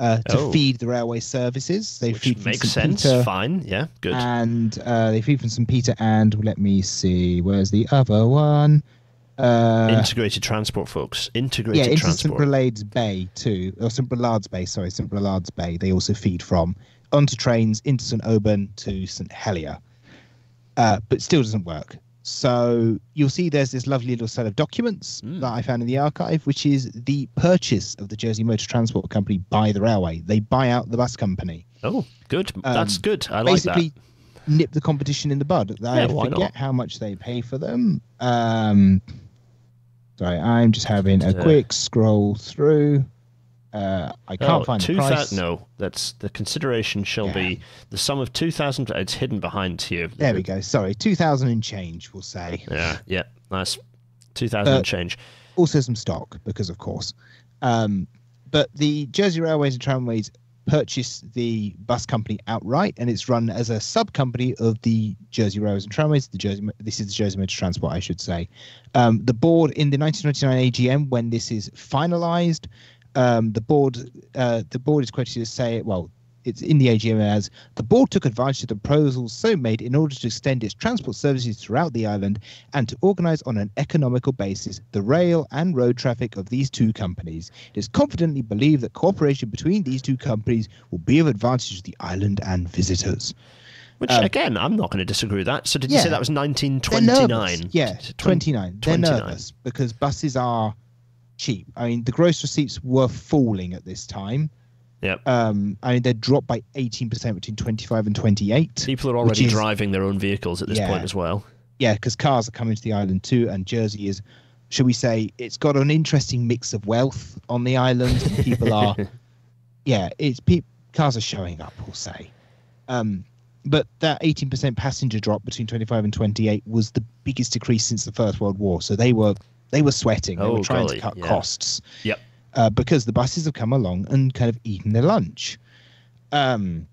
uh, to Oh. feed the railway services. They feed Which from makes St. sense. Peter, Fine. Yeah. Good. and uh, they feed from St. Peter and let me see, where's the other one? Uh, Integrated transport, folks. Integrated yeah, into St. transport. Bay too, or St. Brelade's Bay. Sorry, St. Brelade's Bay. They also feed from onto trains into St. Aubin to St. Helier, uh, but still doesn't work. So you'll see there's this lovely little set of documents Mm. that I found in the archive, which is the purchase of the Jersey Motor Transport Company by the railway. They buy out the bus company, oh, good. That's Um, good. I like that. basically nip the competition in the bud. I Yeah, forget not? how much they pay for them. Um, sorry, I'm just having a quick scroll through. Uh, I can't Oh, find the 2000 price. No, that's the consideration shall Yeah. be the sum of two thousand. It's hidden behind here. There we go. Sorry, two thousand and change. We'll say. Yeah, yeah, nice. Two thousand and change. Also some stock because, of course. Um, but the Jersey Railways and Tramways purchase the bus company outright, and it's run as a sub company of the Jersey Railways and Tramways. The Jersey, this is the Jersey Motor Transport, I should say. Um, the board in the 1999 AGM, when this is finalised, um, the board uh, the board is quoted to say, well, it's in the AGM as the board took advantage of the proposals so made in order to extend its transport services throughout the island and to organise on an economical basis the rail and road traffic of these two companies. It is confidently believed that cooperation between these two companies will be of advantage to the island and visitors. Which um, again, I'm not going to disagree with that. So did you say that was They're 1929? nervous. Yeah, Twen- 29. They're nervous because buses are cheap. I mean, the gross receipts were falling at this time. Yep. Um, I mean, they dropped by 18% between 25 and 28. People are already is- driving their own vehicles at this Yeah. point as well. Yeah, because cars are coming to the island too, and Jersey is, should we say, it's got an interesting mix of wealth on the island. People are, yeah, it's pe- cars are showing up. We'll say, um, but that 18% passenger drop between 25 and 28 was the biggest decrease since the First World War. So they were they were sweating. They Oh, were trying golly, to cut yeah. costs. Yep. Uh, because the buses have come along and kind of eaten their lunch. Um,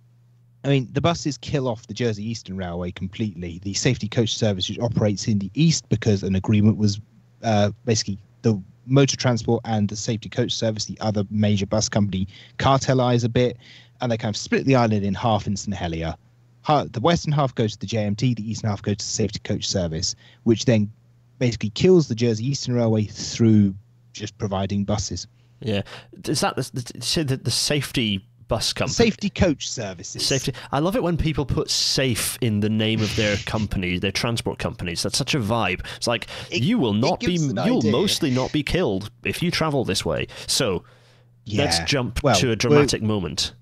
I mean, the buses kill off the Jersey Eastern Railway completely. The safety coach service, which operates in the east because an agreement was uh, basically the motor transport and the safety coach service, the other major bus company, cartelize a bit, and they kind of split the island in half in St Helier. The western half goes to the JMT, the eastern half goes to the safety coach service, which then basically kills the Jersey Eastern Railway through just providing buses. Yeah. Is that the, the, the, the safety bus company? Safety coach services. Safety. I love it when people put "safe" in the name of their company, their transport companies. That's such a vibe. It's like It- you will not be, you'll idea. mostly not be killed if you travel this way. So let's jump Well, to a dramatic moment.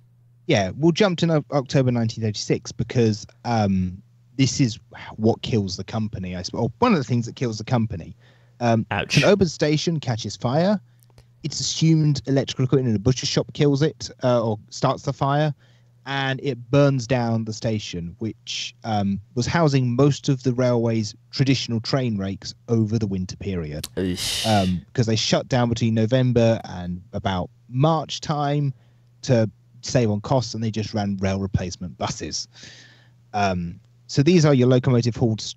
yeah, we'll jump to no- October 1936 because um, this is what kills the company. I suppose. One of the things that kills the company. Um, Ouch. An open station catches fire. It's assumed electrical equipment in a butcher shop kills it uh, or starts the fire, and it burns down the station, which um, was housing most of the railway's traditional train rakes over the winter period because they shut down between November and about March time to save on costs, and they just ran rail replacement buses. Um, so these are your locomotive hauled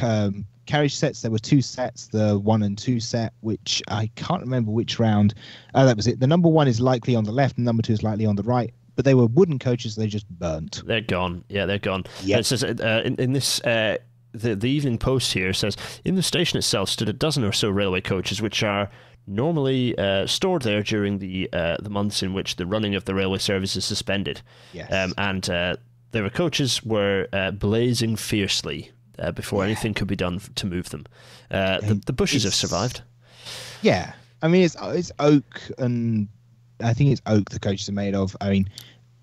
um, carriage sets. There were two sets, the one and two set, which I can't remember which round. Uh, that was it. The number one is likely on the left, and number two is likely on the right. But they were wooden coaches. They just burnt. They're gone. Yeah, they're gone. It says uh, in, in this uh, the, the Evening Post here says in the station itself stood a dozen or so railway coaches, which are normally uh, stored there during the uh, the months in which the running of the railway service is suspended. Yes. Um, and uh, their coaches were uh, blazing fiercely uh, before anything could be done to move them. Uh, the, the bushes have survived. Yeah, I mean it's it's oak, and I think it's oak the coaches are made of. I mean,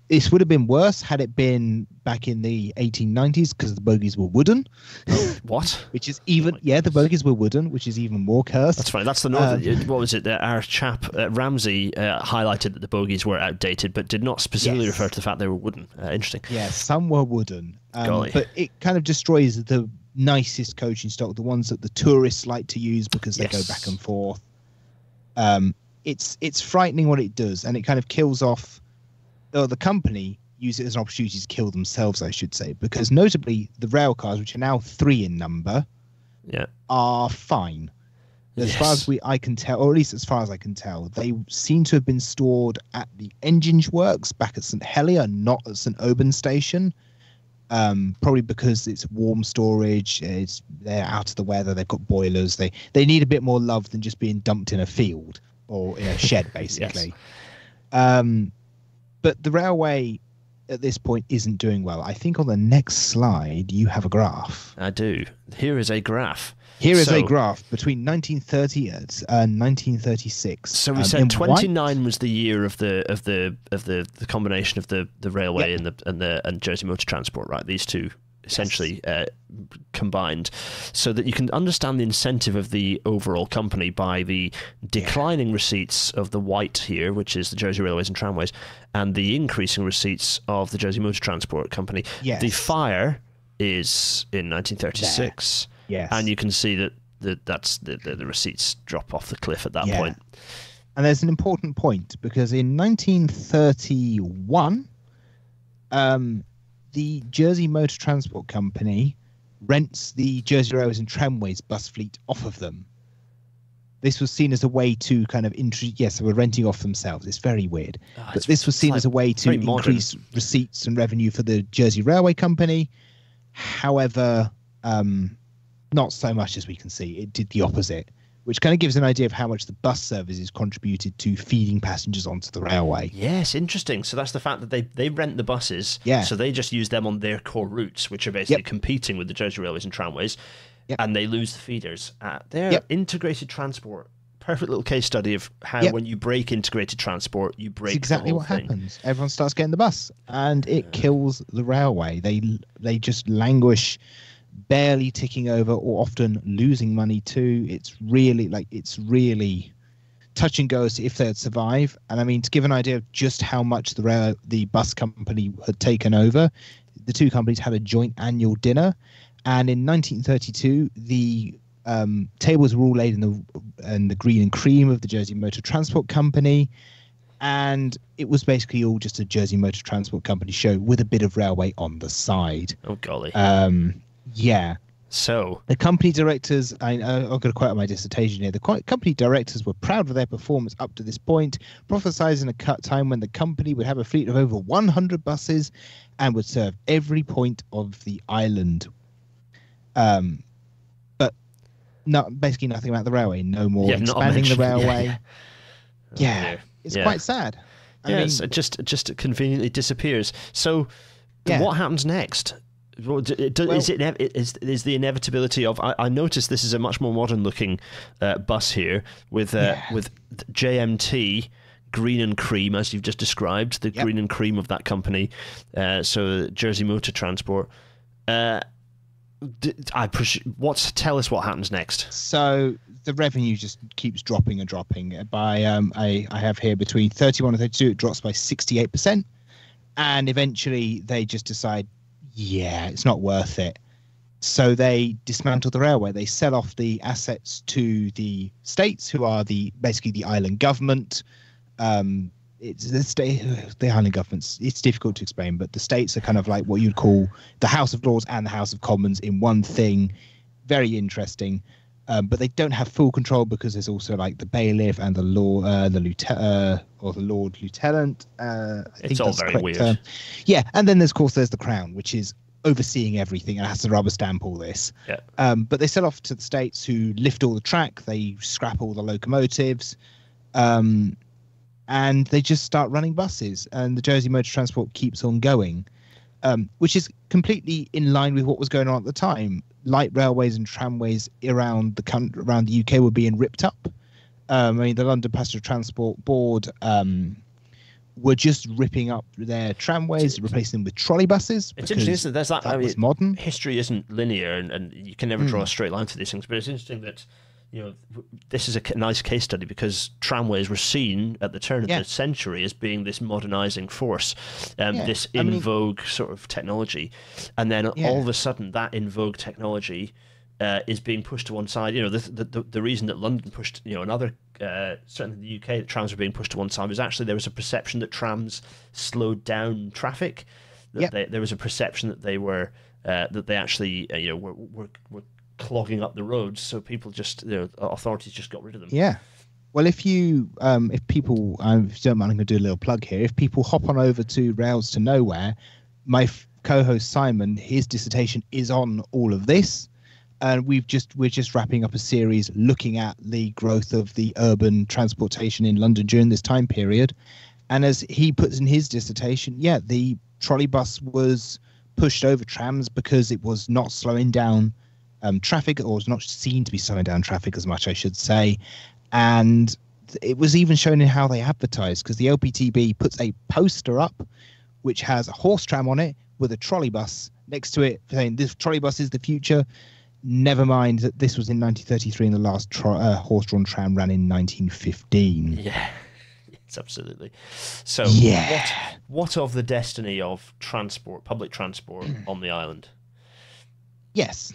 this would have been worse had it been back in the 1890s because the bogies were wooden, What? which is even yeah the bogies were wooden, which is even more cursed. That's funny. That's the northern. what was it? Our chap uh, Ramsey uh, highlighted that the bogies were outdated, but did not specifically Yes. refer to the fact they were wooden. Uh, interesting. Yeah, some were wooden, um, but it kind of destroys the nicest coaching stock, the ones that the tourists like to use because they go back and forth. Um, it's it's frightening what it does, and it kind of kills off. Or the company use it as an opportunity to kill themselves, I should say, because notably the rail cars, which are now three in number, Yeah. are fine. As far as we I can tell, or at least as far as I can tell, they seem to have been stored at the engines works back at St Helier, not at St Aubin station. Um, probably because it's warm storage, it's they're out of the weather, they've got boilers, they they need a bit more love than just being dumped in a field or in a shed, basically. Um, but the railway at this point isn't doing well. I think on the next slide you have a graph. I do. Here is a graph. Here is So- a graph between 1930 and uh, 1936. So we Um, said in twenty white- was the year of the of the of the, the combination of the, the railway Yep. and the and the and Jersey Motor Transport, right? These two essentially uh, combined, so that you can understand the incentive of the overall company by the declining receipts of the white here, which is the Jersey Railways and Tramways, and the increasing receipts of the Jersey Motor Transport Company. Yes. The fire is in 1936, Yes. and you can see that. that that's the, the, the receipts drop off the cliff at that Yeah. point. And there's an important point because in 1931, um, the Jersey Motor Transport Company rents the Jersey Railways and Tramways bus fleet off of them. This was seen as a way to kind of introduce. Yes, they were renting off themselves. It's very weird. Ah, but this was seen like as a way to modern. increase receipts and revenue for the Jersey Railway Company. However, um, not so much as we can see. It did the opposite, which kind of gives an idea of how much the bus services contributed to feeding passengers onto the railway. Yes, interesting. So that's the fact that they, they rent the buses. Yeah. So they just use them on their core routes, which are basically Yep. competing with the Jersey Railways and Tramways. Yep. And they lose the feeders. Uh, they're Yep. integrated transport. Perfect little case study of how when you break integrated transport, you break It's exactly the whole what thing. happens. Everyone starts getting the bus, and it kills the railway. They they just languish, barely ticking over, or often losing money too. It's really like it's really touch and go as to if they'd survive. And I mean, to give an idea of just how much the rail, the bus company had taken over, the two companies had a joint annual dinner, and in 1932, the um, tables were all laid in the in the green and cream of the Jersey Motor Transport Company, and it was basically all just a Jersey Motor Transport Company show with a bit of railway on the side. Oh, golly. Um, yeah, so, the company directors, I, I've got to quote my dissertation here. The company directors were proud of their performance up to this point, prophesizing a cut time when the company would have a fleet of over 100 buses and would serve every point of the island. Um, but not basically nothing about the railway. No more Yeah, expanding the. Yeah, railway. yeah. Yeah, Oh, it's Yeah. quite sad. I mean, it's- it just it just conveniently disappears. So, what happens next? Well, do- is Well- it inev- is is the inevitability of? I, I noticed this is a much more modern looking uh, bus here with uh, Yeah. with JMT green and cream as you've just described the Yep. green and cream of that company. Uh, so Jersey Motor Transport. Uh, I presu- what's tell us what happens next? so the revenue just keeps dropping and dropping by um I, I have here between 31 and 32 it drops by 68% and eventually they just decide yeah it's not worth it. So they dismantle the railway. They sell off the assets to the states who are the basically the island government. Um it's the state the island governments it's difficult to explain but the states are kind of like what you'd call the house of lords and the house of commons in one thing. Very interesting um, but they don't have full control because there's also like the bailiff and the law, uh, the lieutenant, uh, or the lord lieutenant. Uh, I It's think all very weird. term. Yeah, and then there's of course there's the crown, which is overseeing everything and has to rubber stamp all this. Yeah. Um, but they sell off to the states who lift all the track, they scrap all the locomotives, um, and they just start running buses. And the Jersey Motor Transport keeps on going, um, which is completely in line with what was going on at the time. Light railways and tramways around the country, around the UK were being ripped up. Um, I mean, the London Passenger Transport Board um, were just ripping up their tramways, replacing them with trolley buses. It's interesting, isn't it? There's that. that I mean, was modern. history isn't linear, and, and you can never Hmm. draw a straight line to these things. But it's interesting that you know this is a nice case study because tramways were seen at the turn of Yeah. the century as being this modernizing force, um, Yeah, this I in mean- vogue sort of technology, and then Yeah. all of a sudden that in vogue technology. Uh, is being pushed to one side. You know, the, the the the reason that London pushed, you know, another uh, certainly in the UK, that trams were being pushed to one side was actually there was a perception that trams slowed down traffic. That Yep. they, there was a perception that they were uh, that they actually uh, you know were, were were clogging up the roads, so people just you know authorities just got rid of them. Yeah. Well, if you, um, if people, you don't mind, I'm going to do a little plug here. If people hop on over to Rails to Nowhere, my f- co-host Simon, his dissertation is on all of this, and we've just we're just wrapping up a series looking at the growth of the urban transportation in London during this time period. And as he puts in his dissertation, yeah, the trolley bus was pushed over trams because it was not slowing down um, traffic, or was not seen to be slowing down traffic as much, I should say. And it was even shown in how they advertised because the LPTB puts a poster up which has a horse tram on it with a trolley bus next to it saying this trolley bus is the future. Never mind that this was in 1933 and the last tro- uh, horse-drawn tram ran in 1915. Yeah. It's absolutely. So, Yeah. what what of the destiny of transport, public transport on the island? Yes.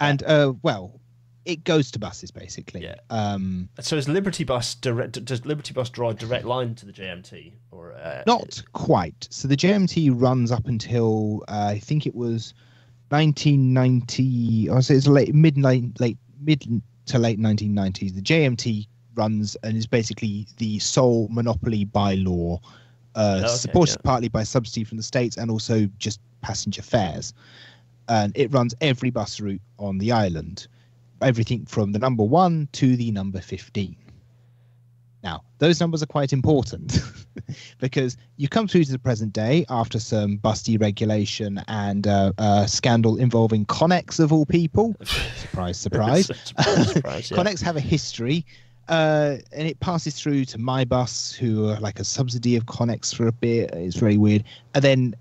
And uh, well, it goes to buses basically. Yeah. Um, So, is Liberty Bus direct? Does Liberty Bus draw a direct line to the JMT, or uh, Not quite. So the JMT runs up until uh, I think it was 1990. Or say it's late mid late mid to late 1990s. The JMT runs and is basically the sole monopoly by law, uh, Okay, supported yeah. partly by subsidy from the states and also just passenger fares. And it runs every bus route on the island, everything from the number one to the number 15. Now, those numbers are quite important because you come through to the present day after some bus deregulation and uh, uh, scandal involving Connex of all people. surprise, surprise. surprise, surprise, yeah. Connex have a history, uh, and it passes through to my bus, who are like a subsidy of Connex for a bit. It's very weird. And then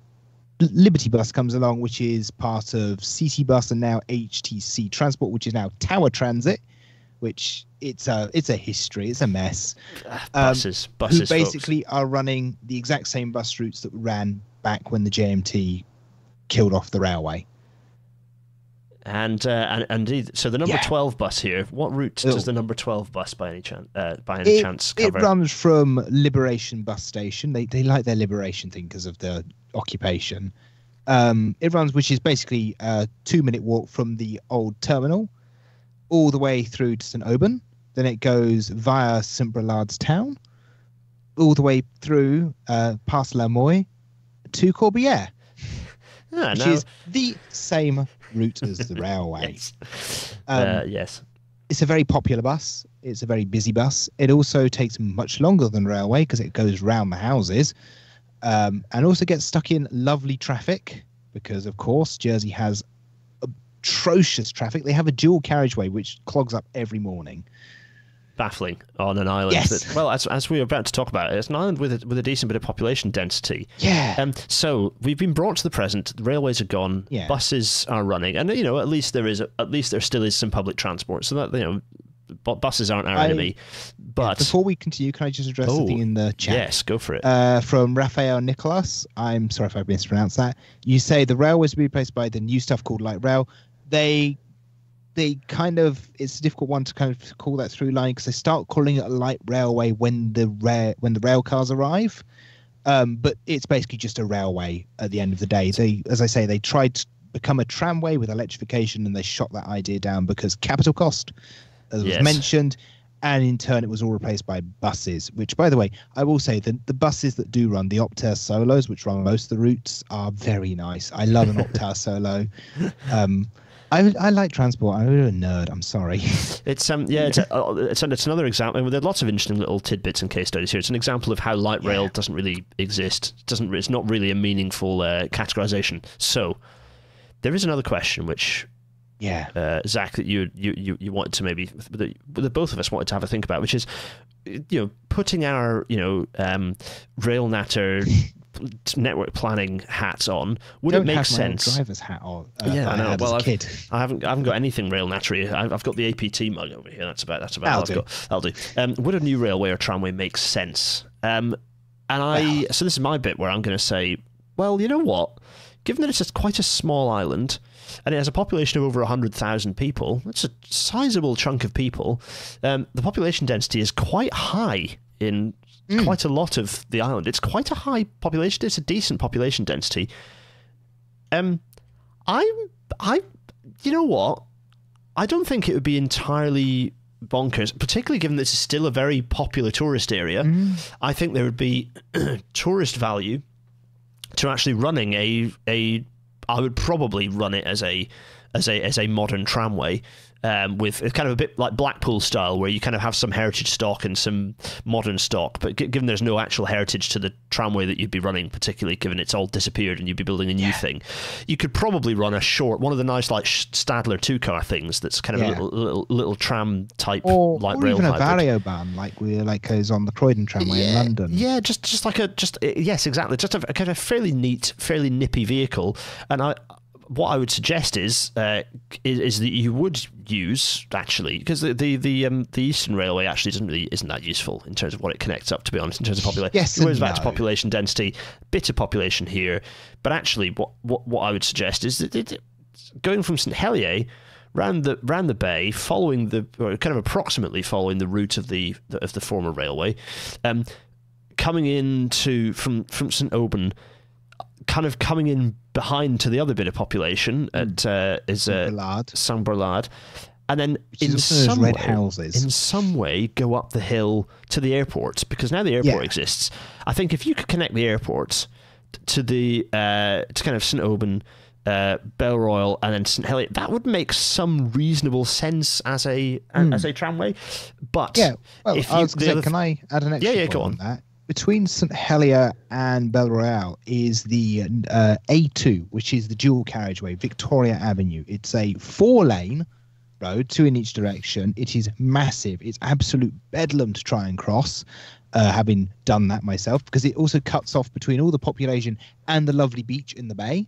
Liberty Bus comes along, which is part of CC Bus and now HTC Transport, which is now Tower Transit. Which it's a it's a history. It's a mess Ah, um, buses, buses, who folks. basically are running the exact same bus routes that ran back when the JMT killed off the railway. And, uh, and and indeed, so the number Yeah. twelve bus here. What route Oh. does the number twelve bus by any chance uh, by any It, chance it runs from Liberation bus station. They they like their Liberation thing because of the occupation. Um, it runs, which is basically a two minute walk from the old terminal, all the way through to St Aubin. Then it goes via St Brelade's town, all the way through uh, past La Moye to Corbière. Ah, which no. is the same route as the railway. yes. Um, uh, yes. It's a very popular bus. It's a very busy bus. It also takes much longer than railway because it goes round the houses, um, and also gets stuck in lovely traffic because, of course, Jersey has atrocious traffic. They have a dual carriageway which clogs up every morning. Baffling on an island. Yes. That, well, as, as we were about to talk about, it's an island with a, with a decent bit of population density. Yeah. Um, so we've been brought to the present. The railways are gone. Yeah. Buses are running, and you know at least there is at least there still is some public transport. So that you know, buses aren't our I- enemy. But Before we continue, can I just address Oh, something in the chat? yes, go for it. uh, from Raphael Nicholas. I'm sorry if I mispronounced that. You say the railways will be replaced by the new stuff called light rail. They, they kind of it's a difficult one to kind of call that through line because they start calling it a light railway when the rail when the rail cars arrive. Um, but it's basically just a railway at the end of the day. They, as I say, they tried to become a tramway with electrification and they shot that idea down because capital cost, as Yes. was mentioned. and in turn it was all replaced by buses. Which, by the way, I will say that the buses that do run the Optare Solos, which run most of the routes, are very nice. I love an Optare Solo. Um, I, I like transport. I'm a nerd. I'm sorry. It's um yeah it's a, uh, it's, it's another example. There are lots of interesting little tidbits and case studies here. It's an example of how light rail Yeah. doesn't really exist. It doesn't it's not really a meaningful uh, categorization. So there is another question which yeah. uh, Zach that you, you you you wanted to maybe that that both of us wanted to have a think about, which is you know putting our you know um, rail natter network planning hats on. Would Don't it make sense? driver's hat on. Uh, Yeah, I know. Well, I've, a kid. I haven't, I haven't got anything rail nattery. I've, I've got the APT mug over here. That's about, that's about. all I've That'll got. That'll do. Um, would a new railway or tramway make sense? Um, and I, Well- so this is my bit where I'm going to say, well, you know what? Given that it's just quite a small island, and it has a population of over hundred thousand people, that's a sizable chunk of people. Um, the population density is quite high in quite a lot of the island. It's quite a high population. It's a decent population density. Um, I'm I you know what? I don't think it would be entirely bonkers, particularly given this is still a very popular tourist area. I think there would be tourist value to actually running a a I would probably run it as a as a as a modern tramway um, with it's kind of a bit like Blackpool style, where you kind of have some heritage stock and some modern stock. But gi- given there's no actual heritage to the tramway that you'd be running, particularly given it's all disappeared and you'd be building a new thing, you could probably run a short one of the nice like Stadler two car things that's kind of a little, little little tram type Or, light or rail even a hybrid. Variobahn, like we like goes on the Croydon tramway in London. Yeah, just just like a just uh, yes, exactly. Just a, a kind of fairly neat, fairly nippy vehicle. And I, what I would suggest is uh, is, is that you would use actually because the the the, um, the Eastern Railway actually doesn't really isn't that useful in terms of what it connects up. To be honest, in terms of population, Yes it goes back to population density, bit of population here, but actually, what what what I would suggest is that it, going from St Helier round the round the bay, following the or kind of approximately following the route of the, the of the former railway, um, coming into from from St Aubin, kind of coming in behind to the other bit of population at uh, is uh, Ballard. Saint Bernard, and then is in some red way, houses. in some way go up the hill to the airport because now the airport Yeah. exists. I think if you could connect the airport to the uh, to kind of St Aubin. Uh, Bel Royal and then St Helier. That would make some reasonable sense as a as a tramway, but Hmm. Yeah, well, if I was the gonna say, other can I add an extra Yeah, yeah, go on on. that? Between St Helier and Bel Royal is the uh, A2, which is the dual carriageway, Victoria Avenue. It's a four-lane road, two in each direction. It is massive. It's absolute bedlam to try and cross. Uh, having done that myself, because it also cuts off between all the population and the lovely beach in the bay,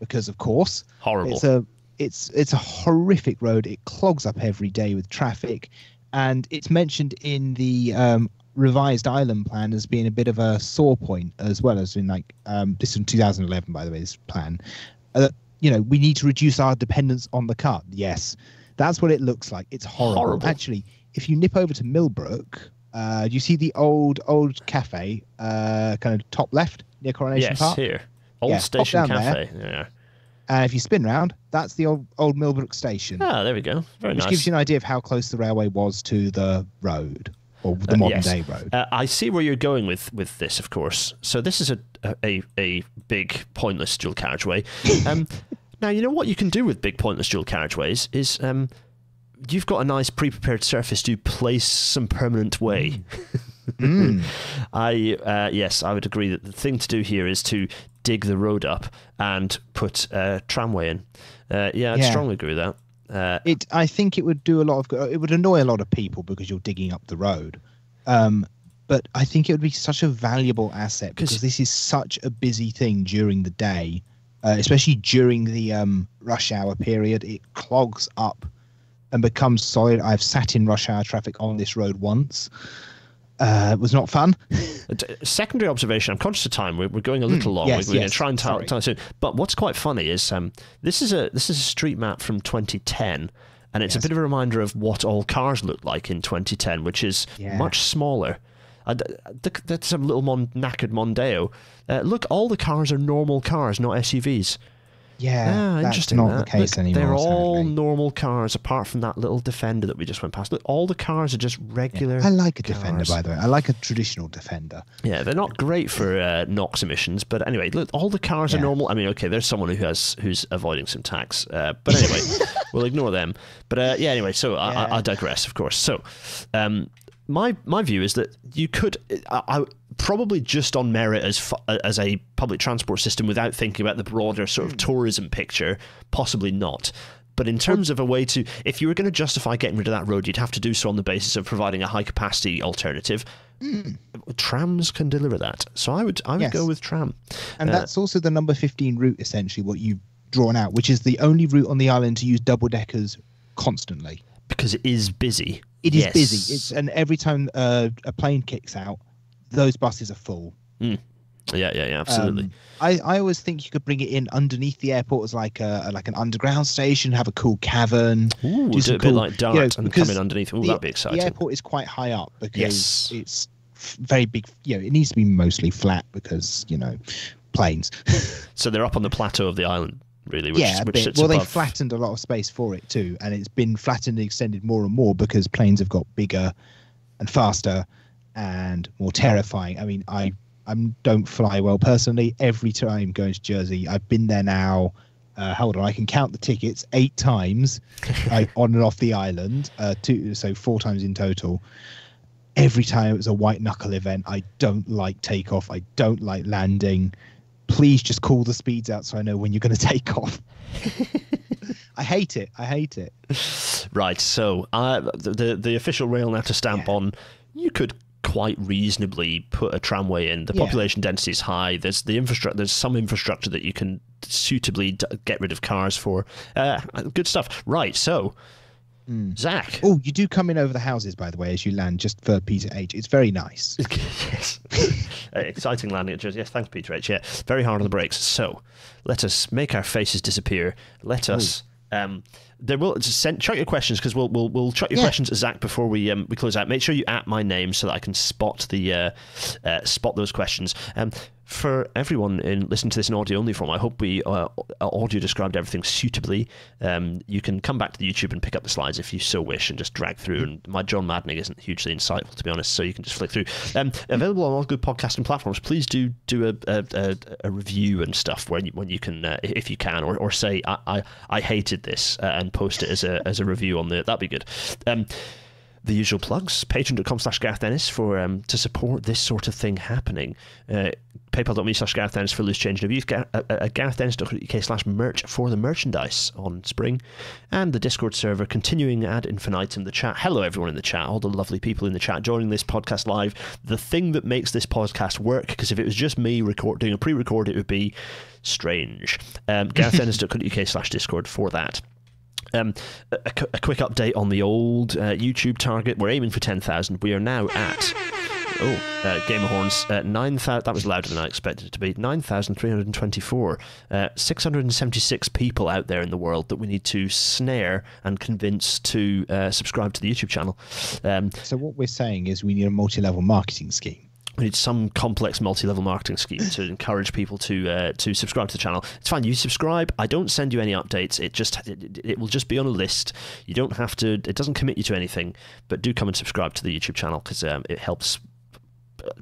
because of course horrible. it's a it's it's a horrific road. It clogs up every day with traffic, and it's mentioned in the um, revised island plan as being a bit of a sore point as well as in like um, this in 2011 by the way this plan. Uh, you know we need to reduce our dependence on the car. Yes, that's what it looks like. It's horrible. Horrible. Actually, if you nip over to Millbrook, uh, do you see the old old cafe, uh, kind of top left near Coronation Park? yes, Park? here. Old Yeah, Station down there. Cafe. Yeah. And if you spin round, that's the old old Millbrook station. Ah, there we go. Very which nice. gives you an idea of how close the railway was to the road or the Uh, modern yes. day road. Uh, I see where you're going with, with this, of course. So this is a a, a big pointless dual carriageway. Um, now you know what you can do with big pointless dual carriageways is um, you've got a nice pre-prepared surface to place some permanent way. Mm. I uh, yes, I would agree that the thing to do here is to dig the road up and put a tramway in. Uh, yeah, I'd Yeah. strongly agree with that. Uh, It, I think it would do a lot of. It would annoy a lot of people because you're digging up the road. Um, but I think it would be such a valuable asset because this is such a busy thing during the day, uh, especially during the um, rush hour period. It clogs up and becomes solid. I've sat in rush hour traffic on this road once. Uh, it was not fun. Secondary observation. I'm conscious of time. We're, we're going a little long. Hmm. yes, we're going yes, to try and tell, tell soon. But what's quite funny is um, this is a this is a street map from 2010, and it's a bit of a reminder of what all cars looked like in 2010, which is Yeah. much smaller. And, that's a little mon- knackered Mondeo. Uh, look, all the cars are normal cars, not SUVs. Yeah, Ah, that's interesting. not that. the case Look, anymore. They're all sadly. normal cars, apart from that little Defender that we just went past. Look, all the cars are just regular. I like a defender, by the way. I like a traditional defender. Yeah, they're not great for uh, NOx emissions, but anyway, look, all the cars are normal. I mean, okay, there's someone who has who's avoiding some tax, uh, but anyway, we'll ignore them. But uh, yeah, anyway, so I, I, I digress, of course. So, um, my my view is that you could, I probably just on merit as as a public transport system, without thinking about the broader sort of tourism picture, possibly not. But in terms of a way to, if you were going to justify getting rid of that road, you'd have to do so on the basis of providing a high capacity alternative. Trams can deliver that, so I would I would Yes. go with tram. And Uh, that's also the number 15 route, essentially, what you've drawn out, which is the only route on the island to use double deckers constantly. because it is busy. It is Yes. busy. It's And every time uh, a plane kicks out, those buses are full. yeah, yeah, yeah, absolutely. Um, I, I always think you could bring it in underneath the airport as like a like an underground station, have a cool cavern. Ooh, do, some a bit like Dart you know, and come in underneath. Ooh, the, that'd be exciting. The airport is quite high up because Yes. it's very big. You know, it needs to be mostly flat because you know planes. So they're up on the plateau of the island, really. Which, yeah, which Well, they flattened a lot of space for it too, and it's been flattened and extended more and more because planes have got bigger and faster and more terrifying. I mean, I I don't fly well personally. Every time going to Jersey, I've been there now. Uh, hold on, I can count the tickets eight times I, on and off the island. Uh, two, so four times in total. Every time it was a white knuckle event. I don't like takeoff. I don't like landing. Please just call the speeds out so I know when you're going to take off. I hate it. I hate it. Right. So uh, the, the the official rail now to stamp Yeah. on. You could quite reasonably put a tramway in. The Yeah. population density is high. There's the infrastructure. There's some infrastructure that you can suitably d- get rid of cars for. Uh, good stuff. Right. So, Zach. Oh, you do come in over the houses, by the way, as you land, just for Peter H. It's very nice. yes. Exciting landing at Jersey. Yes, thanks, Peter H. Yeah, very hard on the brakes. So let us make our faces disappear. Let us. Um, there will just send chuck your questions because we'll we'll we'll chuck your Yeah. questions at Zach before we um, we close out. Make sure you at my name so that I can spot the uh, uh, spot those questions. Um, for everyone in listening to this in audio only form, I hope we uh, audio described everything suitably. Um, you can come back to the YouTube and pick up the slides if you so wish, and just drag through. And my John Maddening isn't hugely insightful, to be honest, so you can just flick through. Um, available on all good podcasting platforms. Please do do a, a, a, a review and stuff when you, when you can, uh, if you can, or, or say I, I, I hated this uh, and post it as a as a review on the. That'd be good. Um, the usual plugs. Patreon.com slash gareth dennis for um, to support this sort of thing happening. Uh, paypal.me slash gareth dennis for loose change and abuse Gar- uh, uh, garethdennis.uk slash merch for the merchandise on spring. And the discord server continuing ad infinitum the chat. Hello everyone in the chat. All the lovely people in the chat joining this podcast live. The thing that makes this podcast work because if it was just me record, doing a pre-record it would be strange. Um, garethdennis.uk slash discord for that um, a, a quick update on the old uh, YouTube target. We're aiming for 10,000. We are now at. Oh, uh, Game of Horns, uh, 9,000. That was louder than I expected it to be. 9,324. Uh, 676 people out there in the world that we need to snare and convince to uh, subscribe to the YouTube channel. Um, So what we're saying is we need a multi-level marketing scheme. We need some complex multi-level marketing scheme to encourage people to uh, to subscribe to the channel. It's fine. You subscribe. I don't send you any updates. It just it, it will just be on a list. You don't have to. It doesn't commit you to anything. But do come and subscribe to the YouTube channel because um, it helps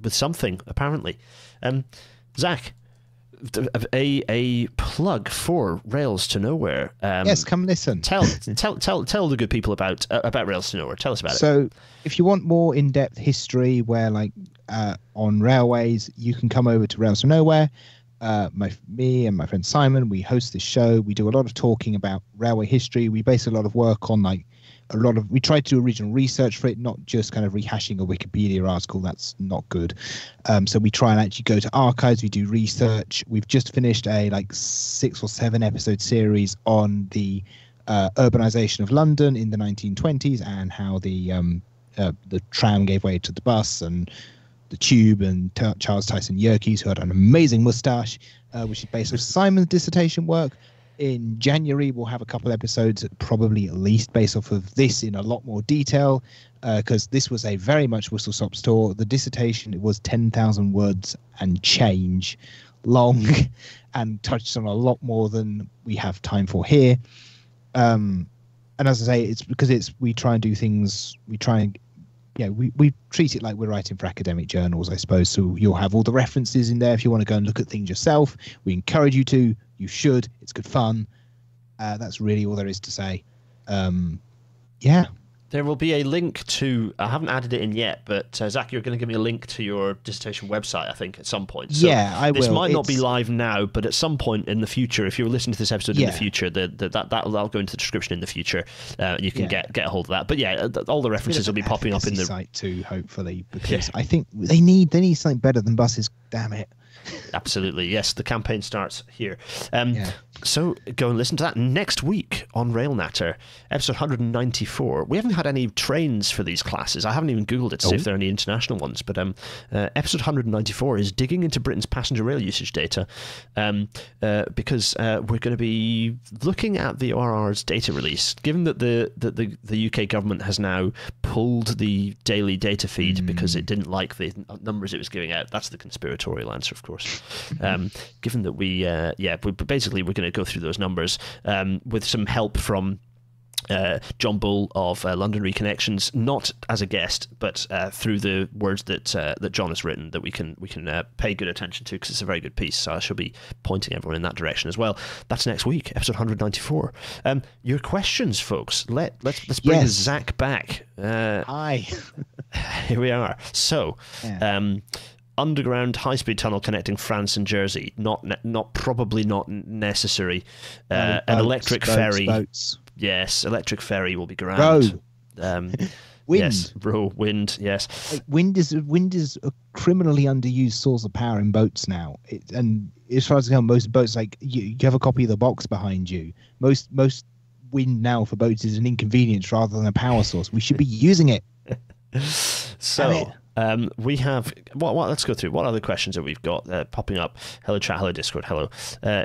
with something apparently. Um, Zach, a a plug for Rails to Nowhere. Um, yes, come listen. Tell tell tell tell the good people about uh, about Rails to Nowhere. Tell us about it. So, if you want more in-depth history, where like uh, on railways, you can come over to Rails from Nowhere. Uh, my me and my friend Simon, we host this show. We do a lot of talking about railway history. We base a lot of work on like a lot of. We try to do original research for it, not just kind of rehashing a Wikipedia article. That's not good. Um, so we try and actually go to archives. We do research. We've just finished a like six or seven episode series on the uh, urbanization of London in the 1920s and how the um, uh, the tram gave way to the bus and the tube and T- Charles Tyson Yerkes, who had an amazing mustache, uh, which is based on Simon's dissertation work. In January, we'll have a couple episodes, probably at least based off of this in a lot more detail, because this was a very much whistle stop tour. The dissertation was ten thousand words and change, long and touched on a lot more than we have time for here. Um, and as I say, it's because it's we try and do things. We try and yeah, we, we treat it like we're writing for academic journals, I suppose. So you'll have all the references in there if you want to go and look at things yourself. We encourage you to. You should. It's good fun. Uh, that's really all there is to say. Um, yeah, There will be a link to. I haven't added it in yet, but uh, Zach, you're going to give me a link to your dissertation website. I think at some point. So Yeah, I This will. might not be live now, but at some point in the future, if you're listening to this episode in the future, the, the, that that will go into the description in the future. Uh, you can Yeah. get get a hold of that. But yeah, uh, all the references will be popping up in the. site too, hopefully, because Yeah. I think they need they need something better than buses. Damn it. Absolutely, yes. The campaign starts here. Um, Yeah. So go and listen to that next week on Rail Natter, episode 194. We haven't had any trains for these classes. I haven't even googled it to see Oh. if there are any international ones. But um, uh, episode 194 is digging into Britain's passenger rail usage data, um, uh, because uh, we're going to be looking at the ORR's data release. Given that the that the, the UK government has now pulled the daily data feed because it didn't like the numbers it was giving out. That's the conspiratorial answer, of course. Um, given that we, uh, yeah, we, basically we're going to go through those numbers um, with some help from. Uh, John Bull of uh, London Reconnections, not as a guest, but uh, through the words that uh, that John has written, that we can we can uh, pay good attention to because it's a very good piece. So I shall be pointing everyone in that direction as well. That's next week, episode 194. Um, your questions, folks. Let let's let's bring Yes. Zach back. Uh, Hi. here we are. So, Yeah. um, underground high-speed tunnel connecting France and Jersey. Not not probably not necessary. Uh, an Boats, electric boats, ferry. Boats. Yes, electric ferry will be grand. Row. Um, Wind. Yes, row, wind. Yes. Wind is wind is a criminally underused source of power in boats now. It, and as far as I know, most boats like you, you have a copy of the box behind you. Most most wind now for boats is an inconvenience rather than a power source. We should be using it. So. Um, we have what, what? Let's go through. What other questions have we've got uh, popping up? Hello chat. Hello Discord. Hello. Uh,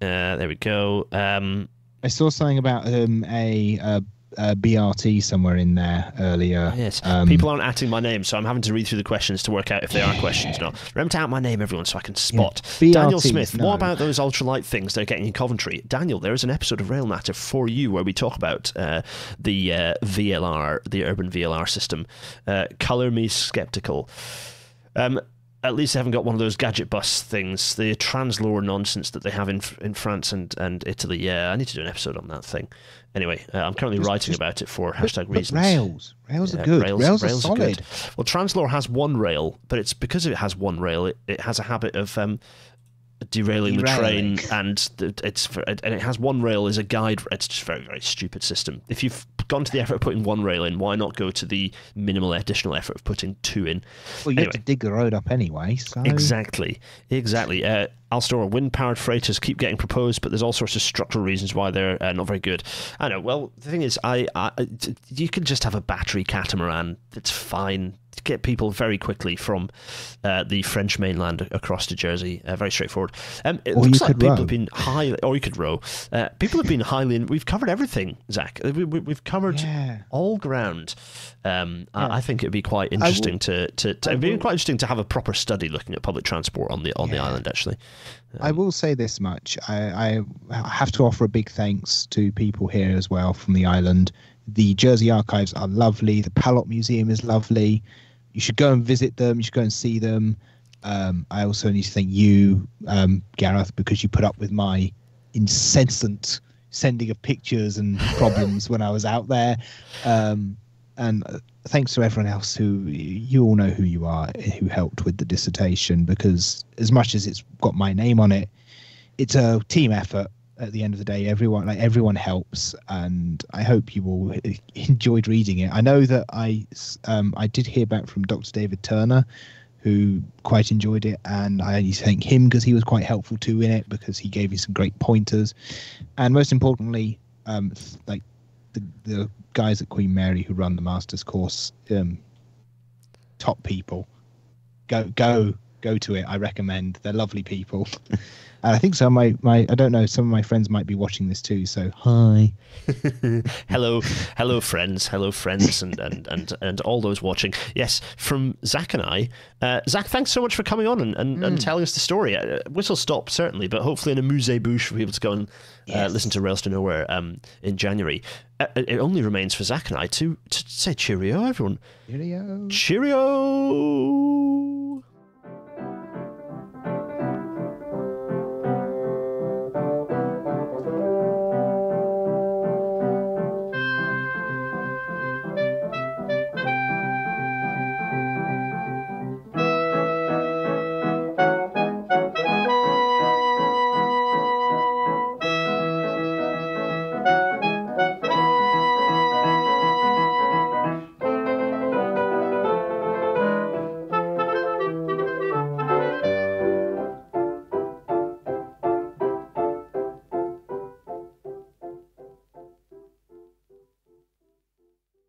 uh, there we go. Um, I saw something about um, a, uh BRT somewhere in there earlier. Yes. Um, People aren't atting my name, so I'm having to read through the questions to work out if they are questions or not. Remember to out my name, everyone, so I can spot. BRT, Daniel Smith, no. what about those ultralight things they're getting in Coventry? Daniel, there is an episode of Rail Natter for you where we talk about uh, the uh, VLR, the urban VLR system. Uh, Colour me skeptical. Um, at least they haven't got one of those gadget bus things, the Translohr nonsense that they have in in France and, and Italy. Yeah, I need to do an episode on that thing. Anyway, uh, I'm currently Just- writing just about it for hashtag reasons. rails, rails Yeah, are good. Rails, Rails, rails are solid. good. Well, Translohr has one rail, but it's because it has one rail. It, it has a habit of um, derailing, the train, and the, it's for, and it has one rail as a guide. It's just a very very stupid system. If you've gone to the effort of putting one rail in, why not go to the minimal additional effort of putting two in? Well, you Anyway. have to dig the road up anyway. So Exactly, exactly. Uh, Alstor wind-powered freighters keep getting proposed, but there's all sorts of structural reasons why they're uh, not very good. I know. Well, the thing is, I, I t- you can just have a battery catamaran. It's fine. To get people very quickly from uh, the French mainland across to Jersey. Uh, very straightforward. Um, it Or looks you like could people row. have been highly, or you could row. Uh, people have been highly. We've covered everything, Zach. Uh, We, we, we've covered Yeah. all ground. Um, Yeah. I, I think it'd be quite will- interesting to, to, to it'd be quite interesting to have a proper study looking at public transport on the on the island. Actually, I will say this much. I, I have to offer a big thanks to people here as well from the island. The Jersey archives are lovely. The Pallot Museum is lovely. You should go and visit them. You should go and see them. Um, I also need to thank you, um, Gareth, because you put up with my incessant sending of pictures and problems when I was out there. Um, and uh, thanks to everyone else who you all know who you are who helped with the dissertation because as much as it's got my name on it it's a team effort at the end of the day. Everyone like everyone helps and i hope you all enjoyed reading it. I know that i um, i did hear back from dr david turner who quite enjoyed it and i only thank him because he was quite helpful too in it because he gave me some great pointers. And most importantly um like the, the guys at Queen Mary who run the masters course, um, top people. Go go go to it. I recommend. They're lovely people. And I think so. My my I don't know. Some of my friends might be watching this too. So hi. hello, hello, friends, hello, friends, and and and and all those watching. Yes, from Zach and I. Uh, Zach, thanks so much for coming on and, and, and telling us the story. Uh, whistle stop certainly, but hopefully in a musée bouche for people to go and uh, listen to Rails to Nowhere um, in January. Uh, it only remains for Zach and I to to say cheerio, everyone. Cheerio. Cheerio.